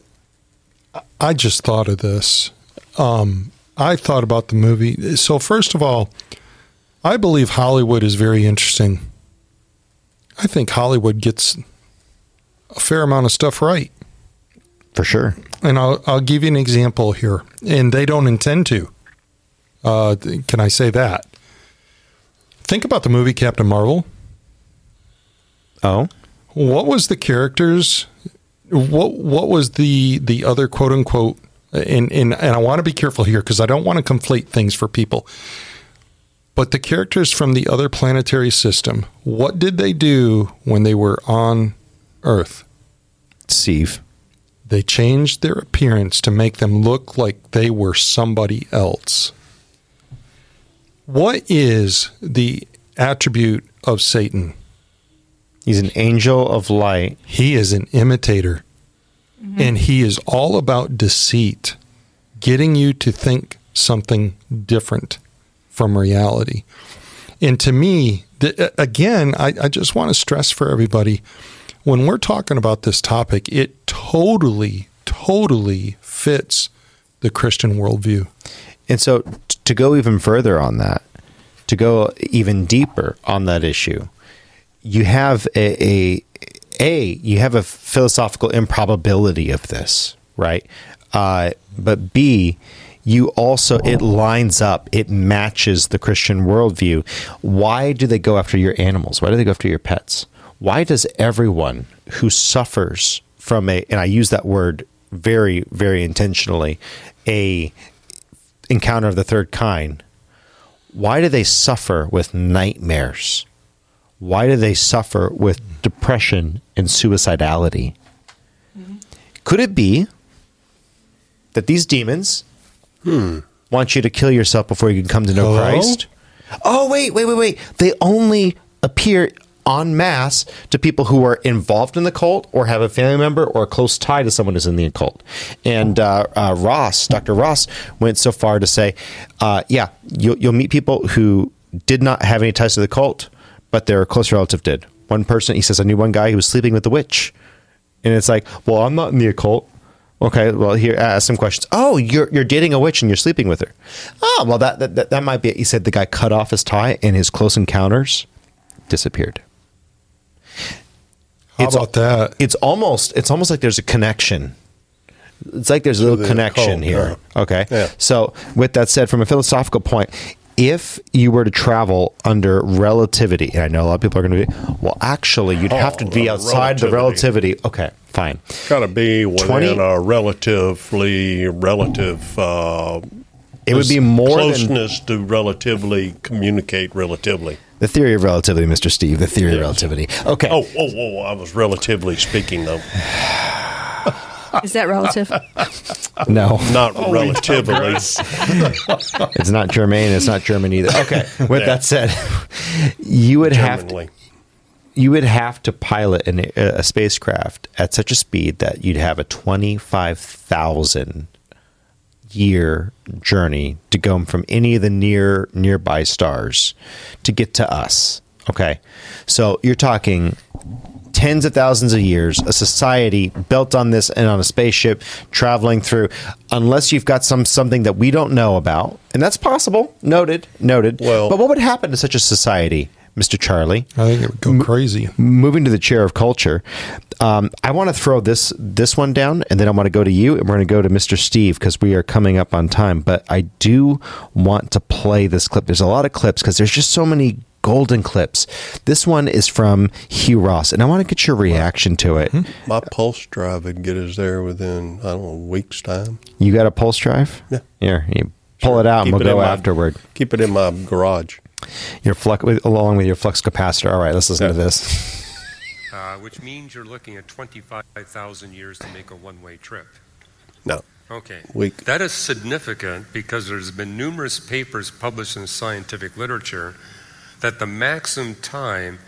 I just thought of this. Um, I thought about the movie. So, first of all, I believe Hollywood is very interesting. I think Hollywood gets a fair amount of stuff right. For sure. And I'll, I'll give you an example here. And they don't intend to. Uh, can I say that? Think about the movie Captain Marvel. Oh, what was the characters? What what was the the other quote unquote? And and and I want to be careful here because I don't want to conflate things for people. But the characters from the other planetary system, what did they do when they were on Earth? Steve. They changed their appearance to make them look like they were somebody else. What is the attribute of Satan? He's an angel of light. He is an imitator. Mm-hmm. And he is all about deceit, getting you to think something different from reality. And to me, the, again, I, I just want to stress for everybody when we're talking about this topic, it totally, totally fits the Christian worldview. And so, t- to go even further on that, to go even deeper on that issue, you have a, a, a you have a philosophical improbability of this, right? Uh, but B, you also it lines up, it matches the Christian worldview. Why do they go after your animals? Why do they go after your pets? Why does everyone who suffers from a and I use that word very very intentionally a encounter of the third kind why do they suffer with nightmares why do they suffer with depression and suicidality? Mm-hmm. Could it be that these demons want you to kill yourself before you can come to know Hello? Christ. Oh, wait, wait, wait, wait. They only appear en masse to people who are involved in the cult or have a family member or a close tie to someone who's in the occult. And uh, uh, Ross, Dr. Ross, went so far to say, uh, yeah, you'll, you'll meet people who did not have any ties to the cult, but their close relative did. One person, he says, I knew one guy who was sleeping with the witch. And it's like, well, I'm not in the occult. Okay, well, here, ask some questions. Oh, you're you're dating a witch and you're sleeping with her. Oh, well, that that, that, might be it. He said the guy cut off his tie and his close encounters disappeared. How It's about that? It's almost it's almost like there's a connection. It's like there's a little connection occult, here. yeah. Okay. Yeah. So, with that said, from a philosophical point, if you were to travel under relativity, and I know a lot of people are going to be, well, actually, you'd have to be Oh, outside the relativity. relativity. Okay, fine. Got to be within 20 a relatively relative. Uh, It would be more than closeness to relatively communicate relatively. the theory of relativity, Mr. Steve. The theory of relativity. Okay. Oh, oh, oh! I was relatively speaking, though, Is that relative? no, not oh, relatively. it's not Germain. It's not German either. Okay. With that said, you would have to, Germanly. you would have to pilot an, a spacecraft at such a speed that you'd have a 25,000 year journey to go from any of the near nearby stars to get to us. Okay. So you're talking tens of thousands of years, a society built on this and on a spaceship traveling through, unless you've got some something that we don't know about, and that's possible. Noted, noted. Well- but what would happen to such a society, Mister Charlie? I think it would go crazy. moving to the chair of culture, um, I want to throw this this one down, and then I want to go to you, and we're going to go to Mr. Steve because we are coming up on time. But I do want to play this clip. There's a lot of clips because there's just so many golden clips. This one is from Hugh Ross, and I want to get your reaction to it. My pulse drive would get us there within I don't know a week's time. You got a pulse drive? Yeah. Here, you pull it out, Keep and it we'll in go my- afterward. Keep it in my garage. Your flux, with, along with your flux capacitor. All right, let's listen to this. uh, which means you're looking at 25,000 years to make a one way trip. No, Okay. we That is significant because there's been numerous papers published in scientific literature that the maximum time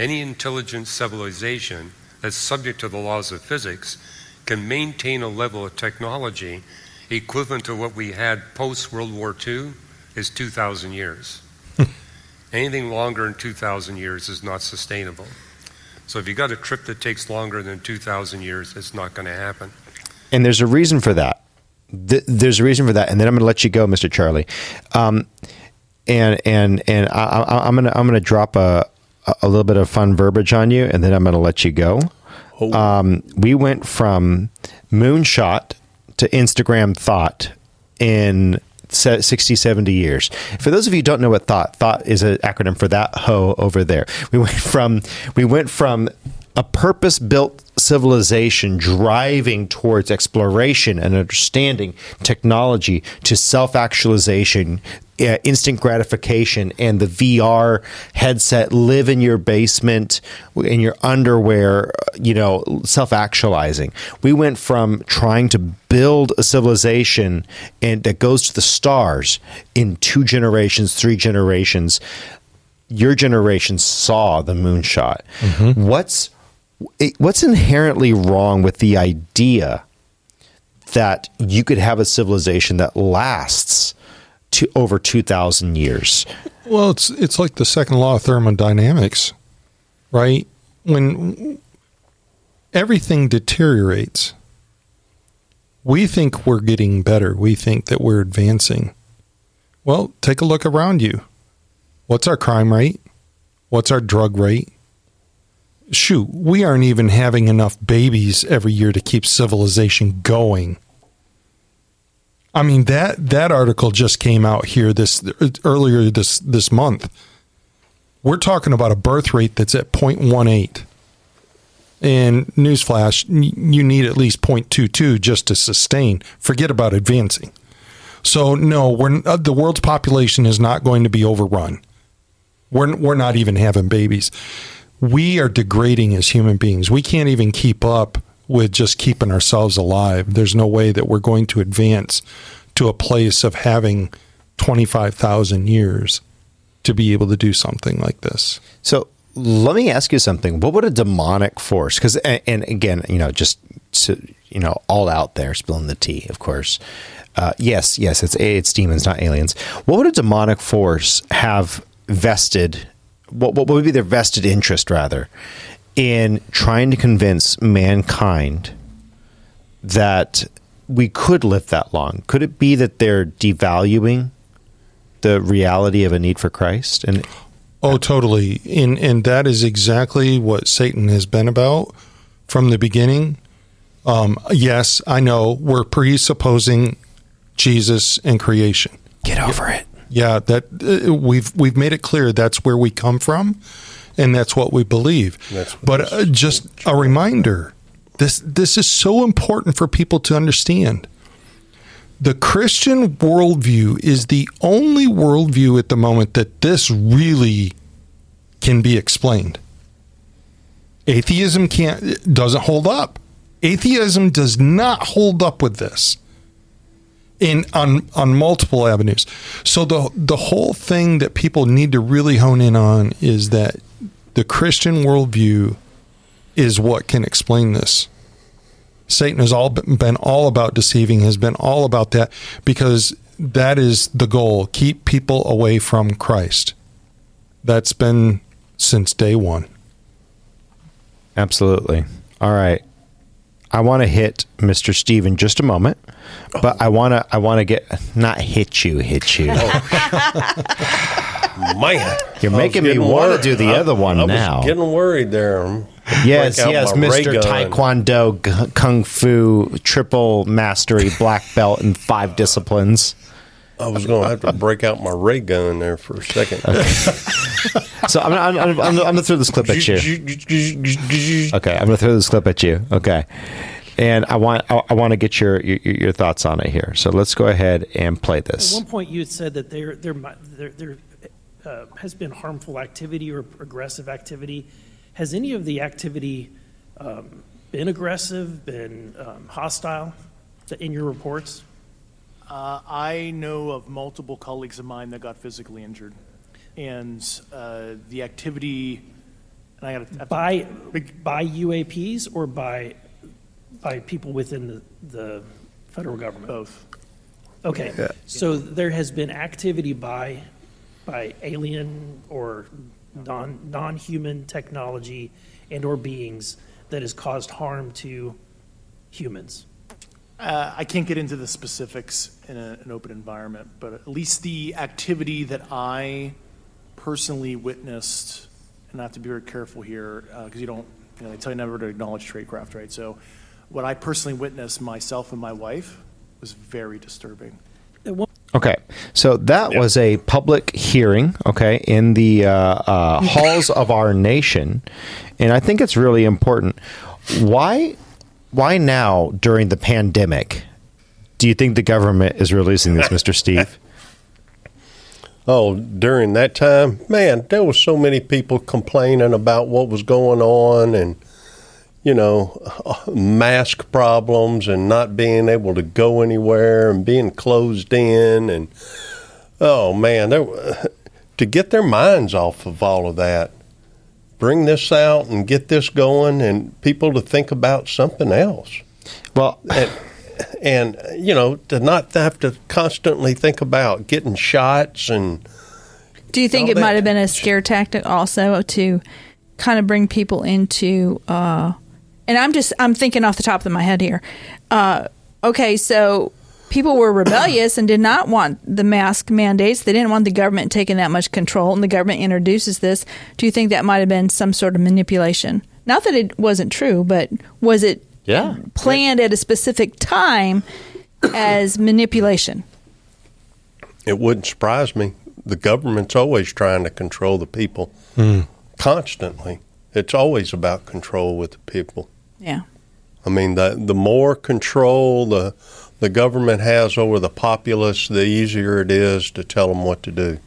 any intelligent civilization that's subject to the laws of physics can maintain a level of technology equivalent to what we had post World War II is 2,000 years. Anything longer than 2,000 years is not sustainable. So if you got a trip that takes longer than 2,000 years, it's not going to happen. and there's a reason for that. Th- there's a reason for that, and then I'm going to let you go, Mr. Charlie. Um, and and and I, I, I'm gonna I'm gonna drop a a little bit of fun verbiage on you, and then I'm gonna let you go. Um, we went from moonshot to Instagram thought in se- 60, 70 years. For those of you who don't know what thought, thought is an acronym for that hoe over there. We went from we went from a purpose built civilization driving towards exploration and understanding technology to self actualization, uh, instant gratification, and the VR headset, live in your basement, in your underwear, uh, you know, self actualizing. We went from trying to build a civilization and that goes to the stars in two generations, three generations your generation saw the moonshot. What's what's inherently wrong with the idea that you could have a civilization that lasts to over two thousand years? Well, it's it's like the second law of thermodynamics, right? When everything deteriorates, we think we're getting better. We think that we're advancing. Well, take a look around you. What's our crime rate? What's our drug rate? Shoot, we aren't even having enough babies every year to keep civilization going. I mean that that article just came out here this earlier this this month. We're talking about a birth rate that's at 0.18. And newsflash, you need at least 0.22 just to sustain. Forget about advancing. So no, we're uh, the world's population is not going to be overrun. We're we're not even having babies. We are degrading as human beings. We can't even keep up with just keeping ourselves alive. There's no way that we're going to advance to a place of having 25,000 years to be able to do something like this. So let me ask you something. What would a demonic force? Because, and, again, you know, just to, you know, all out there, spilling the tea, of course. Uh, yes, yes, it's it's demons, not aliens. What would a demonic force have vested? What, what would be their vested interest, rather, in trying to convince mankind that we could live that long? Could it be that they're devaluing the reality of a need for Christ? And oh, totally. And and that is exactly what Satan has been about from the beginning. Um, yes, I know we're presupposing Jesus and creation. Get over it. Yeah, that uh, we've we've made it clear that's where we come from, and that's what we believe. but uh, just a reminder, this this is so important for people to understand. The Christian worldview is the only worldview at the moment that this really can be explained. Atheism can't doesn't hold up. Atheism does not hold up with this in on on multiple avenues. So the the whole thing that people need to really hone in on is that the Christian worldview is what can explain this. Satan has all been all about deceiving, has been all about that because that is the goal. Keep people away from Christ. That's been since day one. Absolutely. All right. I want to hit Mr. Steve in just a moment, but I want to I want to get not hit you, hit you. Man, you're making me want to do the I, other one I now. getting worried there. Yes, yes, Mr. Taekwondo, G- Kung Fu, triple mastery, black belt in five disciplines. I was going to have to break out my ray gun there for a second. Okay. so I'm, I'm, I'm, I'm, going to throw this clip at you. Okay, I'm going to throw this clip at you. Okay, and I want I, I want to get your, your, your thoughts on it here. So let's go ahead and play this. At one point, you had said that they're they're there, there uh, has been harmful activity or aggressive activity. Has any of the activity um, been aggressive, been um, hostile in your reports? Uh, I know of multiple colleagues of mine that got physically injured, and uh, the activity. And I got by by UAPs or by by people within the, the federal government. Both. Okay, yeah. so there has been activity by by alien or non non human technology and or beings that has caused harm to humans. Uh, I can't get into the specifics in a, an open environment, but at least the activity that I personally witnessed, and I have to be very careful here because uh, you don't, you know, they tell you never to acknowledge tradecraft, right? So, what I personally witnessed myself and my wife was very disturbing. Okay, so that yep. was a public hearing, okay, in the uh, uh, halls of our nation, and I think it's really important. Why why now during the pandemic do you think the government is releasing this, Mr. Steve? Oh, during that time, man, there was so many people complaining about what was going on and you know, mask problems and not being able to go anywhere and being closed in and oh man, to get their minds off of all of that bring this out and get this going and people to think about something else. Well, and, and you know, to not have to constantly think about getting shots and. Do you think it might have been a scare tactic also to kind of bring people into? Uh, and I'm just I'm thinking off the top of my head here. Uh, okay, so people were rebellious and did not want the mask mandates. They didn't want the government taking that much control, and the government introduces this. Do you think that might have been some sort of manipulation? Not that it wasn't true, but was it yeah. planned at a specific time as manipulation? It wouldn't surprise me. The government's always trying to control the people mm. constantly. It's always about control with the people. Yeah. I mean, the the more control the the government has over the populace, the easier it is to tell them what to do.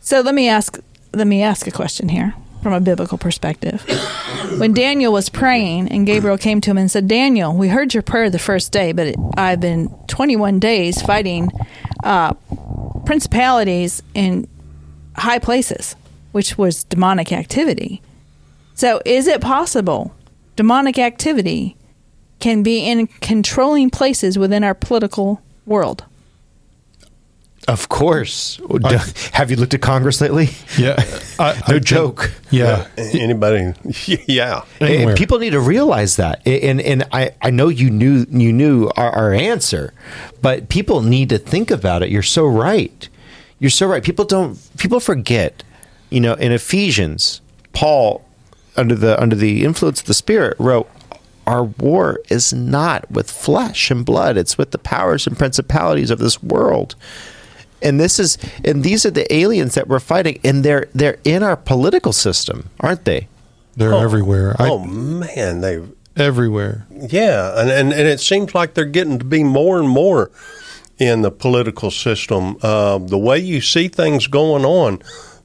So let me ask let me ask a question here. from a biblical perspective. When Daniel was praying and Gabriel came to him and said, Daniel, we heard your prayer the first day, but I've been 21 days fighting uh, principalities in high places, which was demonic activity. So, is it possible demonic activity can be in controlling places within our political world? Of course. Have you looked at Congress lately? Yeah. I, no I joke. Think, yeah. Anybody? Yeah. And people need to realize that. And and I, I know you knew you knew our, our answer, but people need to think about it. You're so right. You're so right. People don't people forget. You know, in Ephesians, Paul under the under the influence of the Spirit wrote our war is not with flesh and blood. It's with the powers and principalities of this world. And this is and these are the aliens that we're fighting and they're they're in our political system aren't they? They're oh, everywhere. I, oh man they everywhere. Yeah and, and and it seems like they're getting to be more and more in the political system. Uh, the way you see things going on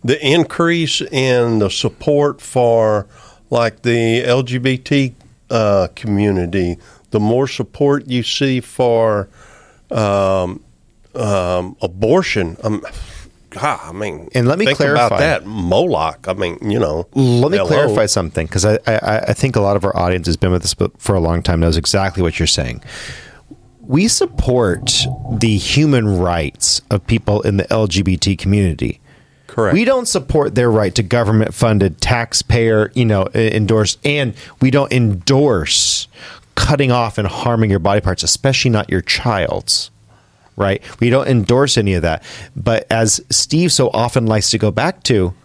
the increase in the support for like the lgbt uh, community the more support you see for um, um, abortion. Um, God, I mean, and let me clarify about that Moloch. I mean, you know, let me hello. clarify something because I, I, I think a lot of our audience has been with us for a long time knows exactly what you're saying. We support the human rights of people in the LGBT community. Correct. We don't support their right to government funded, taxpayer, you know, endorsed, and we don't endorse cutting off and harming your body parts, especially not your child's right? We don't endorse any of that. But as Steve so often likes to go back to,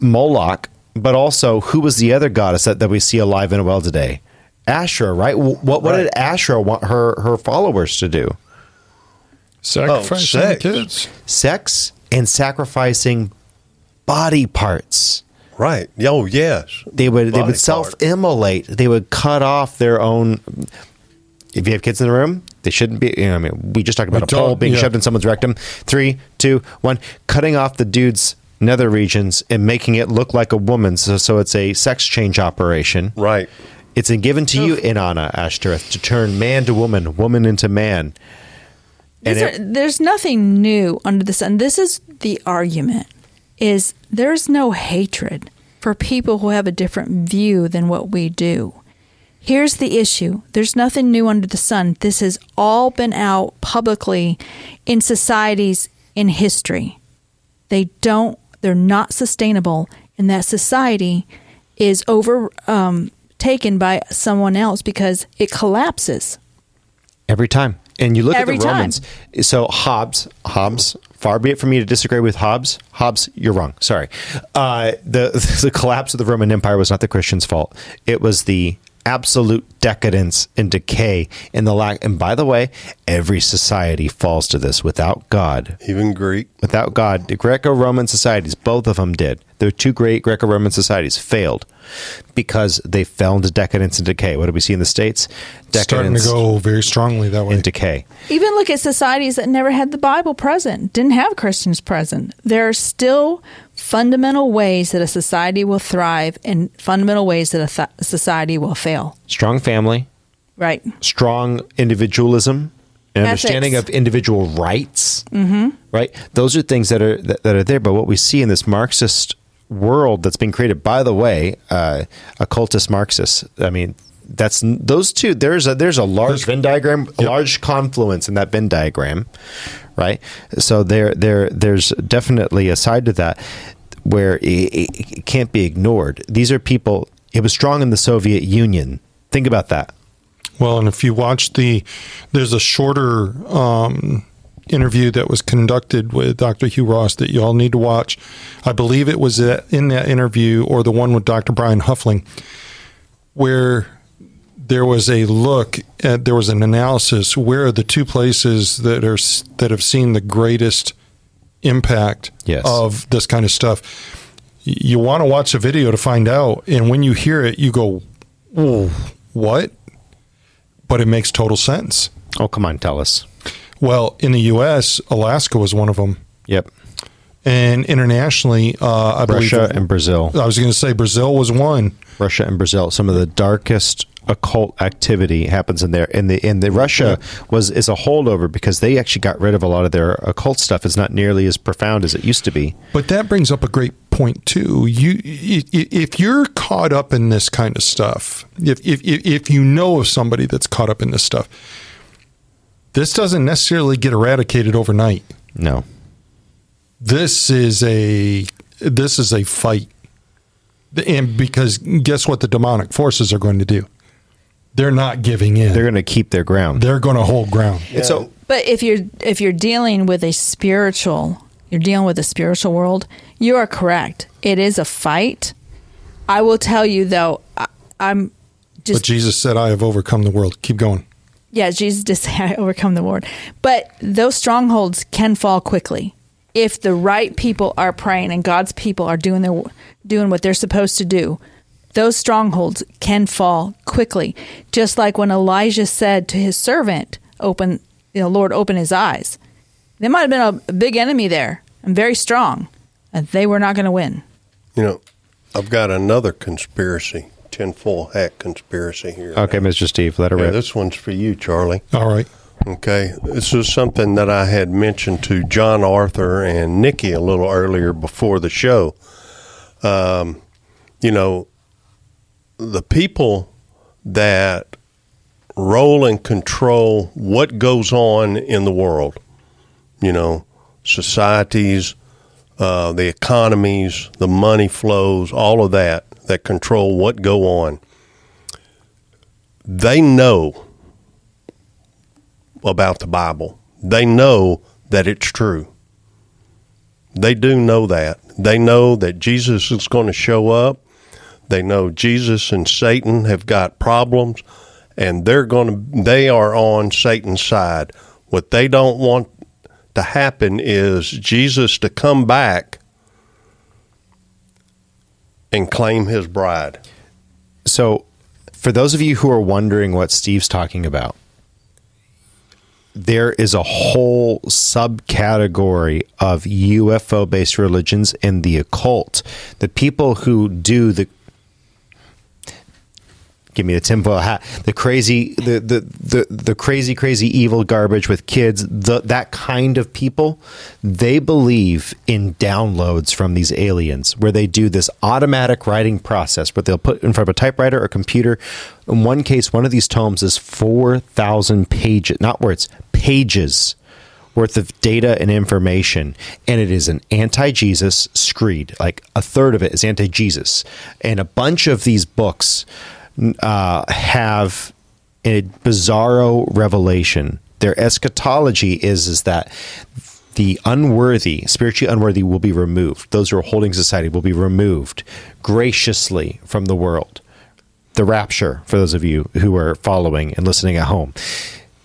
Moloch, but also who was the other goddess that, that we see alive and well today? Asherah, right? What what right. did Asherah want her her followers to do? Sacrificing oh, kids, sex, and sacrificing body parts. Right. Oh, yes. They would body they would self immolate. They would cut off their own. If you have kids in the room, they shouldn't be. You know, I mean, we just talked about we a pole being yeah. shoved in someone's rectum. Three, two, one. Cutting off the dude's nether regions and making it look like a woman. So, so it's a sex change operation. Right. It's given to you, Inanna Ashtoreth, to turn man to woman, woman into man. And it, are, there's nothing new under the sun. This is the argument: is there's no hatred for people who have a different view than what we do. Here's the issue there's nothing new under the sun. This has all been out publicly in societies in history. They don't, they're not sustainable, and that society is overtaken um, by someone else because it collapses. Every time. And you look Every at the Romans. Time. So Hobbes, Hobbes, far be it from me to disagree with Hobbes. Hobbes, you're wrong. Sorry. Uh, the the collapse of the Roman Empire was not the Christians' fault. It was the absolute decadence and decay in the lack and by the way every society falls to this without god even greek without god the greco-roman societies both of them did the two great greco-roman societies failed because they fell into decadence and decay what do we see in the states decadence starting to go very strongly that way and decay even look at societies that never had the bible present didn't have christians present there are still fundamental ways that a society will thrive and fundamental ways that a th- society will fail. Strong family. Right. Strong individualism. An understanding of individual rights. Mm-hmm. Right. Those are things that are that, that, are there. But what we see in this Marxist world that's been created, by the way, uh, occultist Marxists. I mean, that's those two. There's a there's a large Venn diagram, yep. large confluence in that Venn diagram, right? So there there there's definitely a side to that where it, it can't be ignored. These are people. It was strong in the Soviet Union. Think about that. Well, and if you watch the, there's a shorter um, interview that was conducted with Dr. Hugh Ross that you all need to watch. I believe it was in that interview or the one with Dr. Brian Huffling, where there was a look at there was an analysis where are the two places that are that have seen the greatest impact yes. of this kind of stuff. You want to watch a video to find out, and when you hear it, you go, oh "What?" But it makes total sense. Oh, come on, tell us. Well, in the U.S., Alaska was one of them. Yep. And internationally, uh, I believe Russia and Brazil. I was going to say Brazil was one. Russia and Brazil, some of the darkest occult activity happens in there. And the in the Russia was is a holdover because they actually got rid of a lot of their occult stuff. It's not nearly as profound as it used to be. But that brings up a great point too. You, if you're caught up in this kind of stuff, if if if you know of somebody that's caught up in this stuff, this doesn't necessarily get eradicated overnight. No. This is a this is a fight, and because guess what, the demonic forces are going to do? They're not giving in. They're going to keep their ground. They're going to hold ground. And so But if you're if you're dealing with a spiritual, you're dealing with a spiritual world. You are correct. It is a fight. I will tell you though, I, I'm but Jesus said, "I have overcome the world." Keep going. Yeah. Jesus did say, "I overcome the world," but those strongholds can fall quickly if the right people are praying and God's people are doing their doing what they're supposed to do. Those strongholds can fall quickly, just like when Elijah said to his servant, "Open, you know, Lord, open his eyes." There might have been a, a big enemy there and very strong, and they were not going to win. You know, I've got another conspiracy, tinfoil hat conspiracy here. okay, Mr. Steve, let her Yeah, rip. this one's for you, Charlie. All right. Okay, this is something that I had mentioned to John Arthur and Nikki a little earlier before the show. Um, you know, the people that roll and control what goes on in the world, you know, societies, uh, the economies, the money flows, all of that that control what go on. They know about the Bible. They know that it's true. They do know that. They know that Jesus is going to show up. They know Jesus and Satan have got problems and they're going to they are on Satan's side. What they don't want to happen is Jesus to come back and claim his bride. So, for those of you who are wondering what Steve's talking about, there is a whole subcategory of UFO based religions in the occult. The people who do the give me the tinfoil hat. The crazy the, the the the crazy crazy evil garbage with kids the, that kind of people they believe in downloads from these aliens where they do this automatic writing process where they'll put in front of a typewriter or computer. In one case one of these tomes is 4000 pages not words pages worth of data and information. And it is an anti-jesus screed. Like a third of it is anti-jesus. And a bunch of these books uh, have a bizarro revelation. Their eschatology is is that the unworthy, spiritually unworthy, will be removed. Those who are holding society will be removed graciously from the world. The rapture, for those of you who are following and listening at home.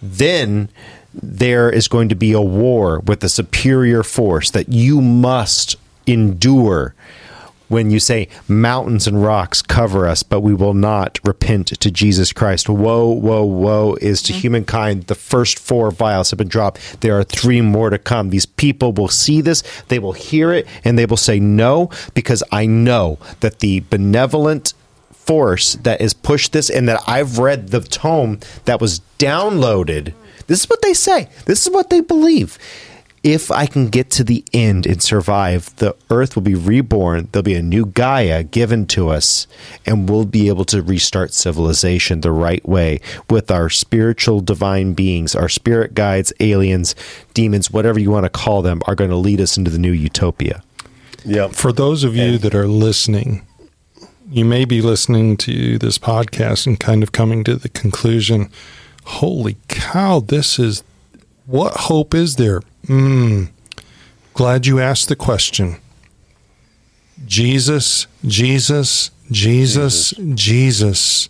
Then there is going to be a war with a superior force that you must endure when you say mountains and rocks cover us, but we will not repent to Jesus Christ. Woe, woe, woe is to mm-hmm. humankind. The first four vials have been dropped. There are three more to come. These people will see this, they will hear it, and they will say no, because I know that the benevolent force that has pushed this and that I've read the tome that was downloaded. This is what they say. This is what they believe if I can get to the end and survive, the earth will be reborn. There'll be a new Gaia given to us, and we'll be able to restart civilization the right way with our spiritual divine beings, our spirit guides, aliens, demons, whatever you want to call them, are going to lead us into the new utopia. Yeah. For those of you that are listening, you may be listening to this podcast and kind of coming to the conclusion, holy cow, this is what hope is there? Mm, glad you asked the question. Jesus, Jesus, Jesus, Jesus.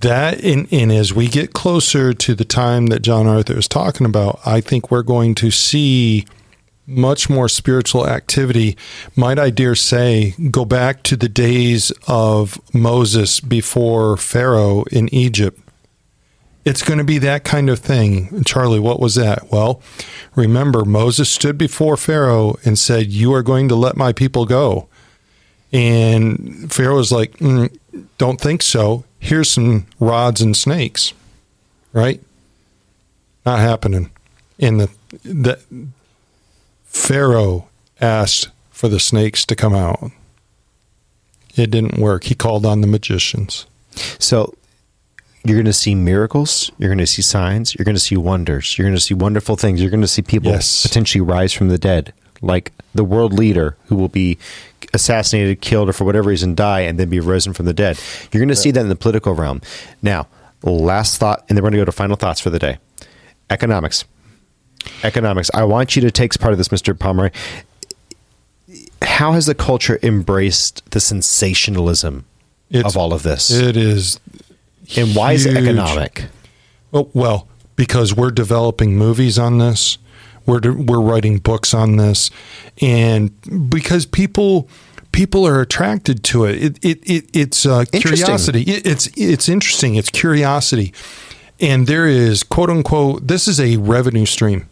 That, and, and as we get closer to the time that John Arthur is talking about, I think we're going to see much more spiritual activity. Might I dare say, go back to the days of Moses before Pharaoh in Egypt. It's going to be that kind of thing. Charlie, what was that? Well, remember, Moses stood before Pharaoh and said, You are going to let my people go. And Pharaoh was like, mm, Don't think so. Here's some rods and snakes. Right? Not happening. And the, the Pharaoh asked for the snakes to come out. It didn't work. He called on the magicians. So you're going to see miracles, you're going to see signs, you're going to see wonders, you're going to see wonderful things, you're going to see people Yes. potentially rise from the dead, like the world leader who will be assassinated, killed, or for whatever reason die and then be risen from the dead. You're going to see that in the political realm. Now, last thought, and then we're going to go to final thoughts for the day economics. Economics. I want you to take part of this, Mr. Pomeroy. How has the culture embraced the sensationalism It's- of all of this? It is. And why is it economic? Well, well, because we're developing movies on this, we're we're writing books on this, and because people people are attracted to it. It it, it it's uh, curiosity. It, it's it's interesting. It's curiosity, and there is quote unquote. This is a revenue stream,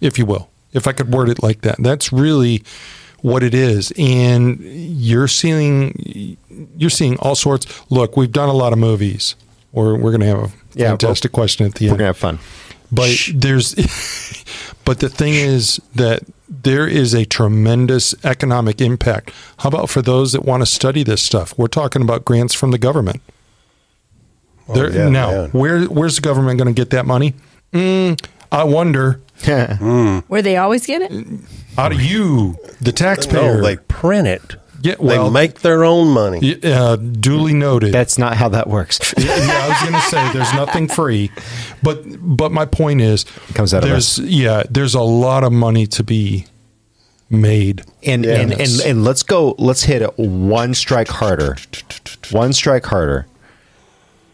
if you will, if I could word it like that. That's really what it is, and you're seeing you're seeing all sorts. Look, we've done a lot of movies. We're we're going to have a Yeah, fantastic question at the end. We're gonna have fun. But there's, but the thing is that there is a tremendous economic impact. How about for those that want to study this stuff? We're talking about grants from the government. There, yeah, now, man. where where's the government going to get that money? Mm, I wonder. Where they always get it? Out of you, the taxpayer. No, they print it. Yeah, well- they make their own money. Uh, duly noted. That's not how that works. yeah, I was going to say there's nothing free, but but my point is, it comes out of there's yeah, there's a lot of money to be made, and, Yeah. and, and and let's go. Let's hit it one strike harder. One strike harder.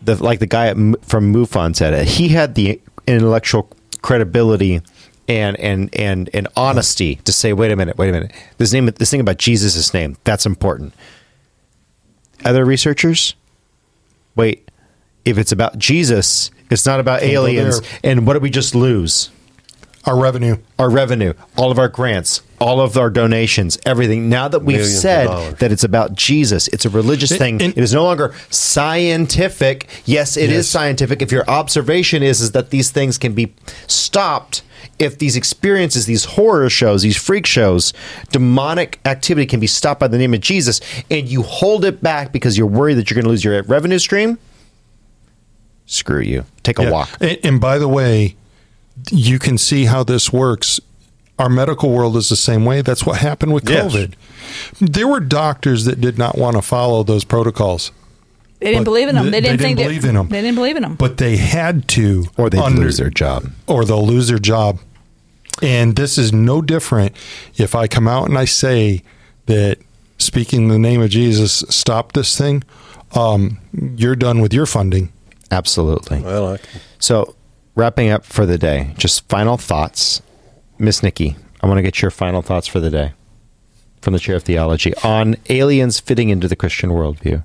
The like the guy at, from MUFON said it. He had the intellectual credibility and and and and honesty to say, wait a minute, wait a minute. This name, this thing about Jesus' name, that's important. Other researchers, wait. If it's about Jesus, it's not about aliens. And what did we just lose? Our revenue. our revenue, all of our grants, all of our donations, everything. Now that we've Millions said that it's about Jesus, it's a religious And- thing. and- it is no longer scientific. Yes, it is Yes. scientific. If your observation is is that these things can be stopped, if these experiences, these horror shows, these freak shows, demonic activity can be stopped by the name of Jesus, and you hold it back because you're worried that you're going to lose your revenue stream. Screw you. Take a Yeah. walk. And, and by the way, you can see how this works. Our medical world is the same way. That's what happened with Yes. COVID. There were doctors that did not want to follow those protocols, They didn't But believe in them. they- They didn't they think didn't that, believe in 'em. They didn't believe in them. but they had to, Or they'd under- lose their job. or they'll lose their job. And this is no different if I come out and I say that speaking in the name of Jesus, stop this thing. Um, you're done with your funding. Absolutely. Well, I, So, wrapping up for the day, just final thoughts. Miss Nikki, I want to get your final thoughts for the day from the chair of theology on aliens fitting into the Christian worldview.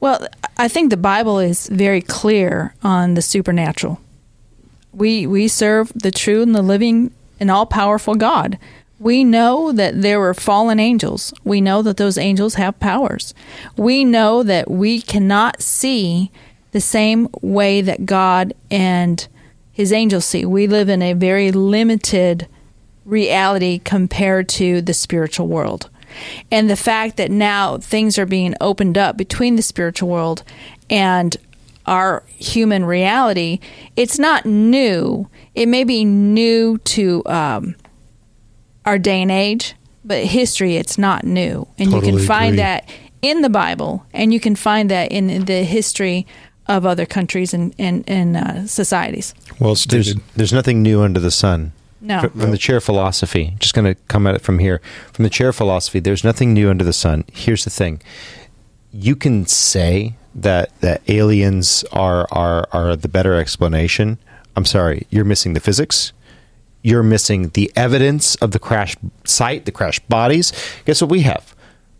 Well, I think the Bible is very clear on the supernatural. We we serve the true and the living and all powerful God. We know that there were fallen angels. We know that those angels have powers. We know that we cannot see the same way that God and his angels see. We live in a very limited reality compared to the spiritual world. And the fact that now things are being opened up between the spiritual world and our human reality, it's not new. It may be new to um, our day and age, but history, it's not new. And you can find agree. that in the Bible, and you can find that in the history of other countries and, and, and uh, societies. Well There's, stated. there's nothing new under the sun. No. From, from the chair of philosophy, just going to come at it from here. From the chair of philosophy, there's nothing new under the sun. Here's the thing: you can say that that aliens are are are the better explanation. I'm sorry, you're missing the physics. You're missing the evidence of the crash site, the crash bodies. Guess what we have?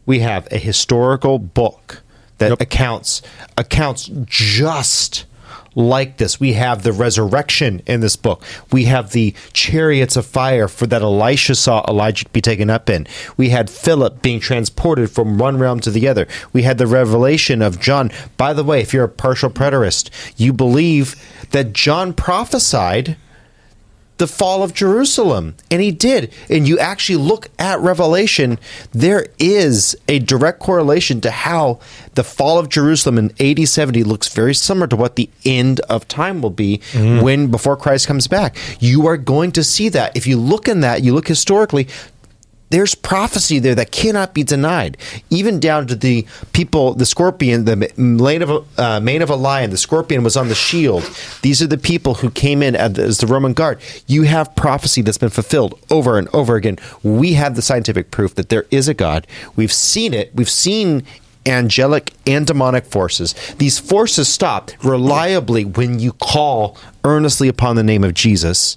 We have a historical book that accounts accounts just like this. We have the resurrection in this book. We have the chariots of fire for that Elisha saw Elijah be taken up in. We had Philip being transported from one realm to the other. We had the revelation of John. By the way, if you're a partial preterist, you believe that John prophesied the fall of Jerusalem. And he did. And you actually look at Revelation, there is a direct correlation to how the fall of Jerusalem in AD 70 looks very similar to what the end of time will be mm-hmm. when before Christ comes back. You are going to see that. If you look in that, you look historically, there's prophecy there that cannot be denied, even down to the people, the scorpion, the mane of a, uh, mane of a lion, the scorpion was on the shield. These are the people who came in as the Roman guard. You have prophecy that's been fulfilled over and over again. We have the scientific proof that there is a God. We've seen it. We've seen angelic and demonic forces. These forces stop reliably when you call earnestly upon the name of Jesus.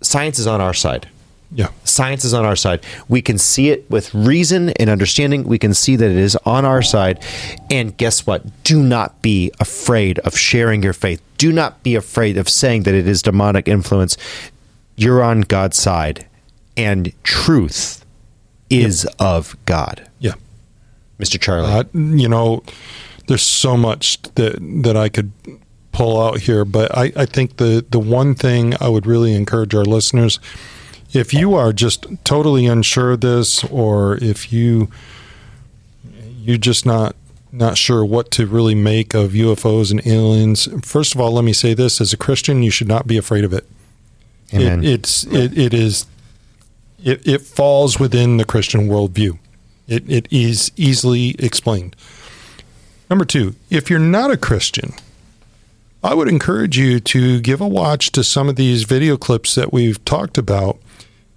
Science is on our side. Yeah. Science is on our side. We can see it with reason and understanding. We can see that it is on our side. And guess what? Do not be afraid of sharing your faith. Do not be afraid of saying that it is demonic influence. You're on God's side, and truth is yep. of God. Yeah. Mr. Charlie. Uh, you know, there's so much that that I could pull out here, but I, I think the the one thing I would really encourage our listeners if you are just totally unsure of this, or if you you're just not not sure what to really make of UFOs and aliens, first of all, let me say this: as a Christian, you should not be afraid of it. It, it's it, it is it, it falls within the Christian worldview. It it is easily explained. Number two, if you're not a Christian, I would encourage you to give a watch to some of these video clips that we've talked about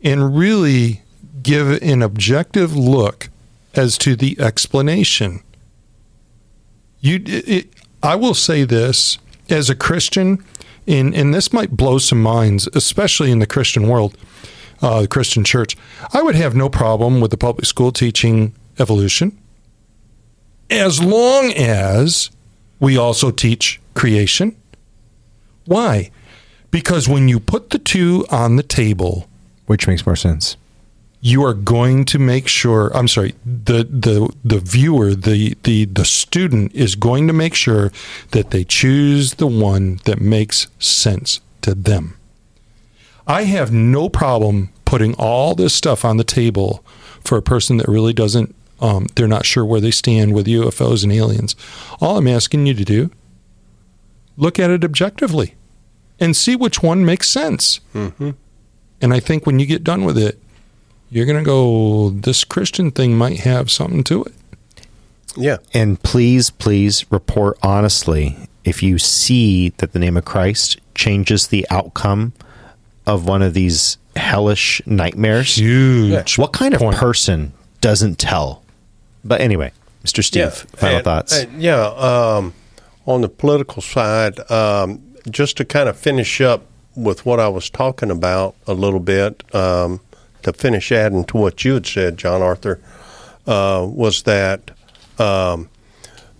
and really give an objective look as to the explanation. You, it, I will say this as a Christian, and, and this might blow some minds, especially in the Christian world, uh, the Christian church. I would have no problem with the public school teaching evolution as long as we also teach creation. Why? Because when you put the two on the table, which makes more sense? You are going to make sure. I'm sorry. The the the viewer, the the the student is going to make sure that they choose the one that makes sense to them. I have no problem putting all this stuff on the table for a person that really doesn't. Um, they're not sure where they stand with UFOs and aliens. All I'm asking you to do, look at it objectively, and see which one makes sense. Mm-hmm. And I think when you get done with it, you're going to go, this Christian thing might have something to it. Yeah. And please, please report honestly if you see that the name of Christ changes the outcome of one of these hellish nightmares. Huge. What kind of point. person doesn't tell? But anyway, Mr. Steve, yeah, final and, thoughts. And yeah. Um, on the political side, um, just to kind of finish up with what I was talking about a little bit um, to finish adding to what you had said, John Arthur, uh, was that um,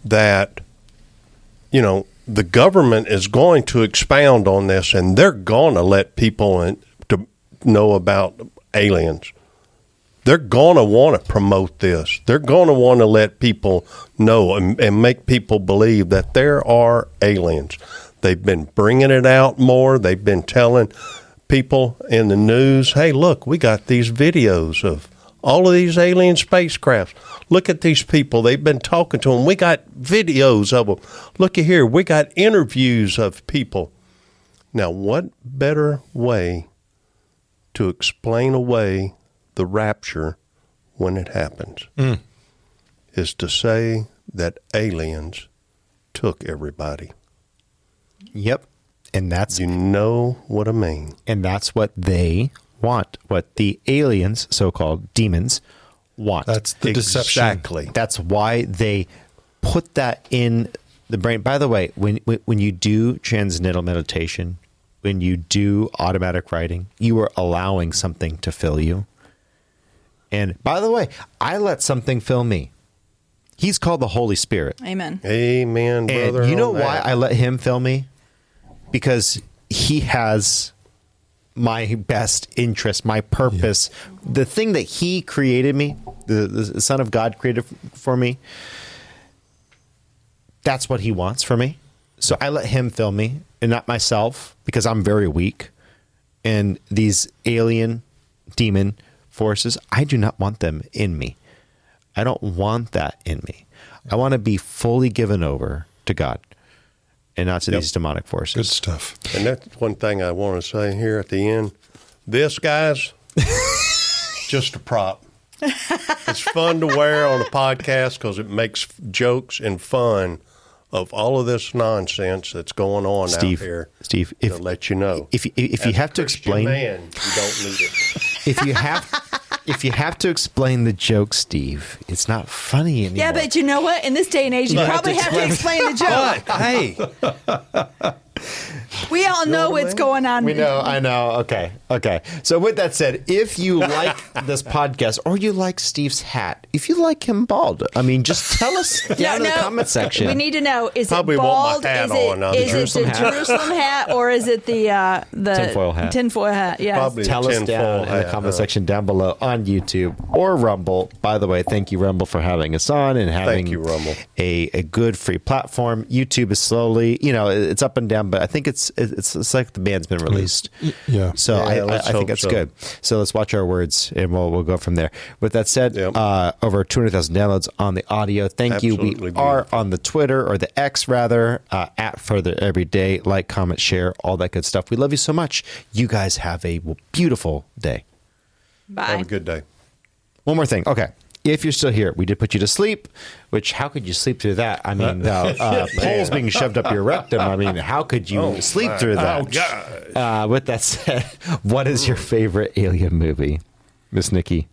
that you know the government is going to expound on this, and they're going to let people in, to know about aliens. They're going to want to promote this. They're going to want to let people know and, and make people believe that there are aliens They've been bringing it out more. They've been telling people in the news, hey, look, we got these videos of all of these alien spacecrafts. Look at these people. They've been talking to them. We got videos of them. Look at here. We got interviews of people. Now, what better way to explain away the rapture when it happens mm. is to say that aliens took everybody. Yep. And that's you know what I mean. And that's what they want. What the aliens, so-called demons, want. That's the deception. Exactly. That's why they put that in the brain. By the way, when when you do transcendental meditation, when you do automatic writing, you are allowing something to fill you. And by the way, I let something fill me. He's called the Holy Spirit. Amen. Amen, brother. And you know why that. I let him fill me? Because he has my best interest, my purpose, the thing that he created me, the, the Son of God created for me. That's what he wants for me. So I let him fill me and not myself because I'm very weak. And these alien demon forces, I do not want them in me. I don't want that in me. I want to be fully given over to God and not to Yep. these demonic forces. Good stuff. And that's one thing I want to say here at the end. This, guys, just a prop. it's fun to wear on a podcast because it makes jokes and fun of all of this nonsense that's going on Steve, out here. Steve, if- to let you know, if- if you have to Christian explain- man, you don't need it. If you have if you have to explain the joke, Steve, it's not funny anymore. Yeah, but you know what? In this day and age, you have probably to have to explain the joke. But hey, We all know what's going on. We know, I know. Okay, okay. So, with that said, if you like this podcast or you like Steve's hat, if you like him bald, I mean, just tell us down in the comment section. We need to know: is Probably it bald? is it, on, uh, the it Jerusalem the hat. Jerusalem hat, or is it the uh, the Tinfoil hat. Tinfoil hat. Yes. Probably tell us tinfoil down in the comment huh? section down below on YouTube or Rumble. By the way, thank you Rumble for having us on and having you, Rumble. a a good free platform. YouTube is slowly, you know, it's up and down, but I think it's it's, it's like the band's been released. Yeah. So Yeah, I, I, I think that's so. good. So let's watch our words and we'll we'll go from there. With that said, Yep. uh, over two hundred thousand downloads on the audio. Thank you. Absolutely We are on the Twitter or the X rather uh, at further every day. Like, comment, share, all that good stuff. We love you so much. You guys have a beautiful day. Bye. have a good day. One more thing. Okay. If you're still here, we did put you to sleep, which how could you sleep through that? I mean, uh, uh, poles being shoved up your rectum. I mean, how could you Oh, sleep my through that? gosh. Uh, with that said, what is your favorite alien movie, Miss Nikki?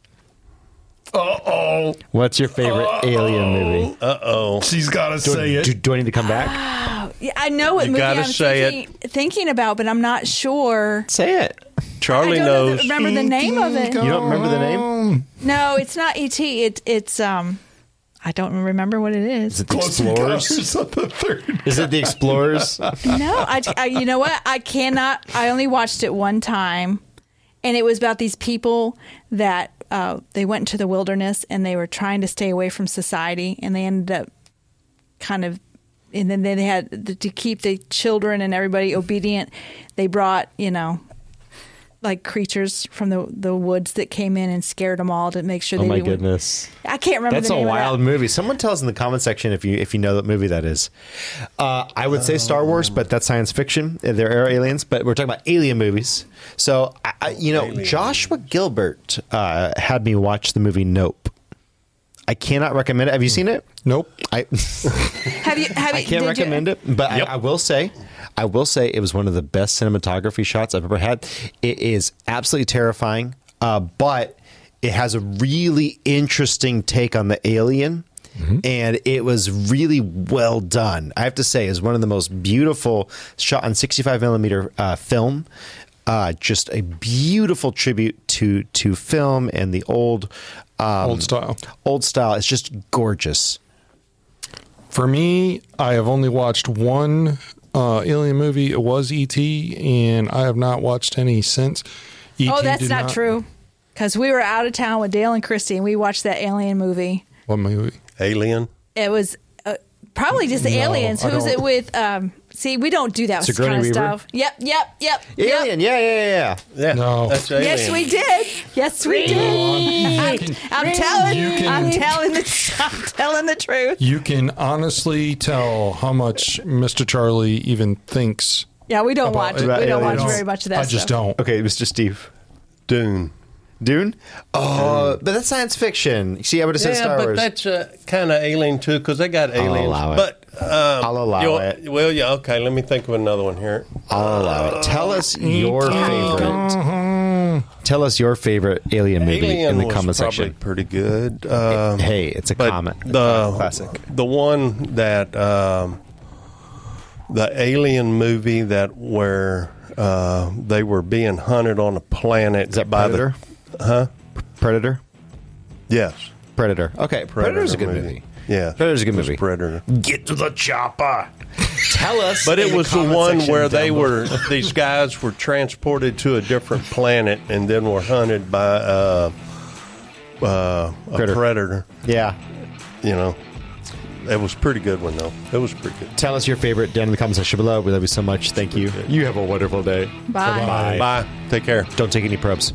Uh oh. What's your favorite alien movie? Uh oh. She's got to say it. Do, do I need to come back? Yeah, I know what You movie gotta I'm say thinking, thinking about, but I'm not sure. Say it. Charlie I don't know knows. the- remember the name of it. You don't remember the name? No, it's not ET. It, it's um, I don't remember what it Is is. it the Close Explorers? Encounters of the Third. Is it the Explorers? No, I, I, you know what? I cannot. I only watched it one time, and it was about these people that uh, they went into the wilderness and they were trying to stay away from society, and they ended up kind of. And then they had to keep the children and everybody obedient. They brought, you know, like creatures from the the woods that came in and scared them all to make sure Oh they my didn't- goodness. I can't remember. That's the a wild Of that. movie. Someone tell us in the comment section if you if you know what movie that is. Uh, I would say Star Wars, but that's science fiction. There are air aliens, but we're talking about alien movies. So, I, I, you know, Alien Joshua Gilbert uh, had me watch the movie Nope. I cannot recommend it. Have you seen it? Nope. I Have you? Have I you? can't recommend you, it, but Yep. I, I will say, I will say it was one of the best cinematography shots I've ever had. It is absolutely terrifying, uh, but it has a really interesting take on the alien. And it was really well done. I have to say, it's one of the most beautiful shot on 65 millimeter uh, film. Uh, just a beautiful tribute to to film and the old um, Old style. Old style. It's just gorgeous. For me, I have only watched one uh, alien movie. It was E.T., and I have not watched any since. E.T. Oh, that's did not, true. Because we were out of town with Dale and Christy, and we watched that alien movie. What movie? Alien. It was uh, probably just the No, aliens. Who was it with? Um, see, we don't do that Sigourney kind of Weaver? stuff. Yep, yep, yep. yep. Alien, yeah, yeah, yeah, yeah. Yeah. No. That's alien. Yes, we did. Yes, we did. I'm, I'm telling. You can- I'm telling the. I'm telling the truth. You can honestly tell how much Mr. Charlie even thinks. Yeah, we don't About- watch. We don't watch aliens. very much of that. I just stuff. don't. Okay, Mr. Steve. Dune. Dune? Oh, but that's science fiction. See, I would have said Yeah, Star but Wars. that's uh, kind of alien too, because they got aliens. allow it. But um, I'll allow you'll- it. Well, yeah, okay. Let me think of another one here. I'll allow it. Tell us your favorite. Tell us your favorite alien movie Alien in the was comment probably section. pretty good. Um, hey, it's a but comment. The classic. the one that um, the alien movie that where uh, they were being hunted on a planet Is that by Predator? the huh? Predator? Yes. Predator. Okay, Predator's a good movie. movie. Yeah, Predator's a good movie. Predator. Get to the chopper. Tell us. But in it was the comment one section where down they below. were these guys were transported to a different planet and then were hunted by uh, uh, a Critter. predator. Yeah. You know, it was a pretty good one though. It was pretty good. Tell us your favorite down in the comment section below. We love you so much. Thank you. You have a wonderful day. Bye. Bye. Bye. Take care. Don't take any probes.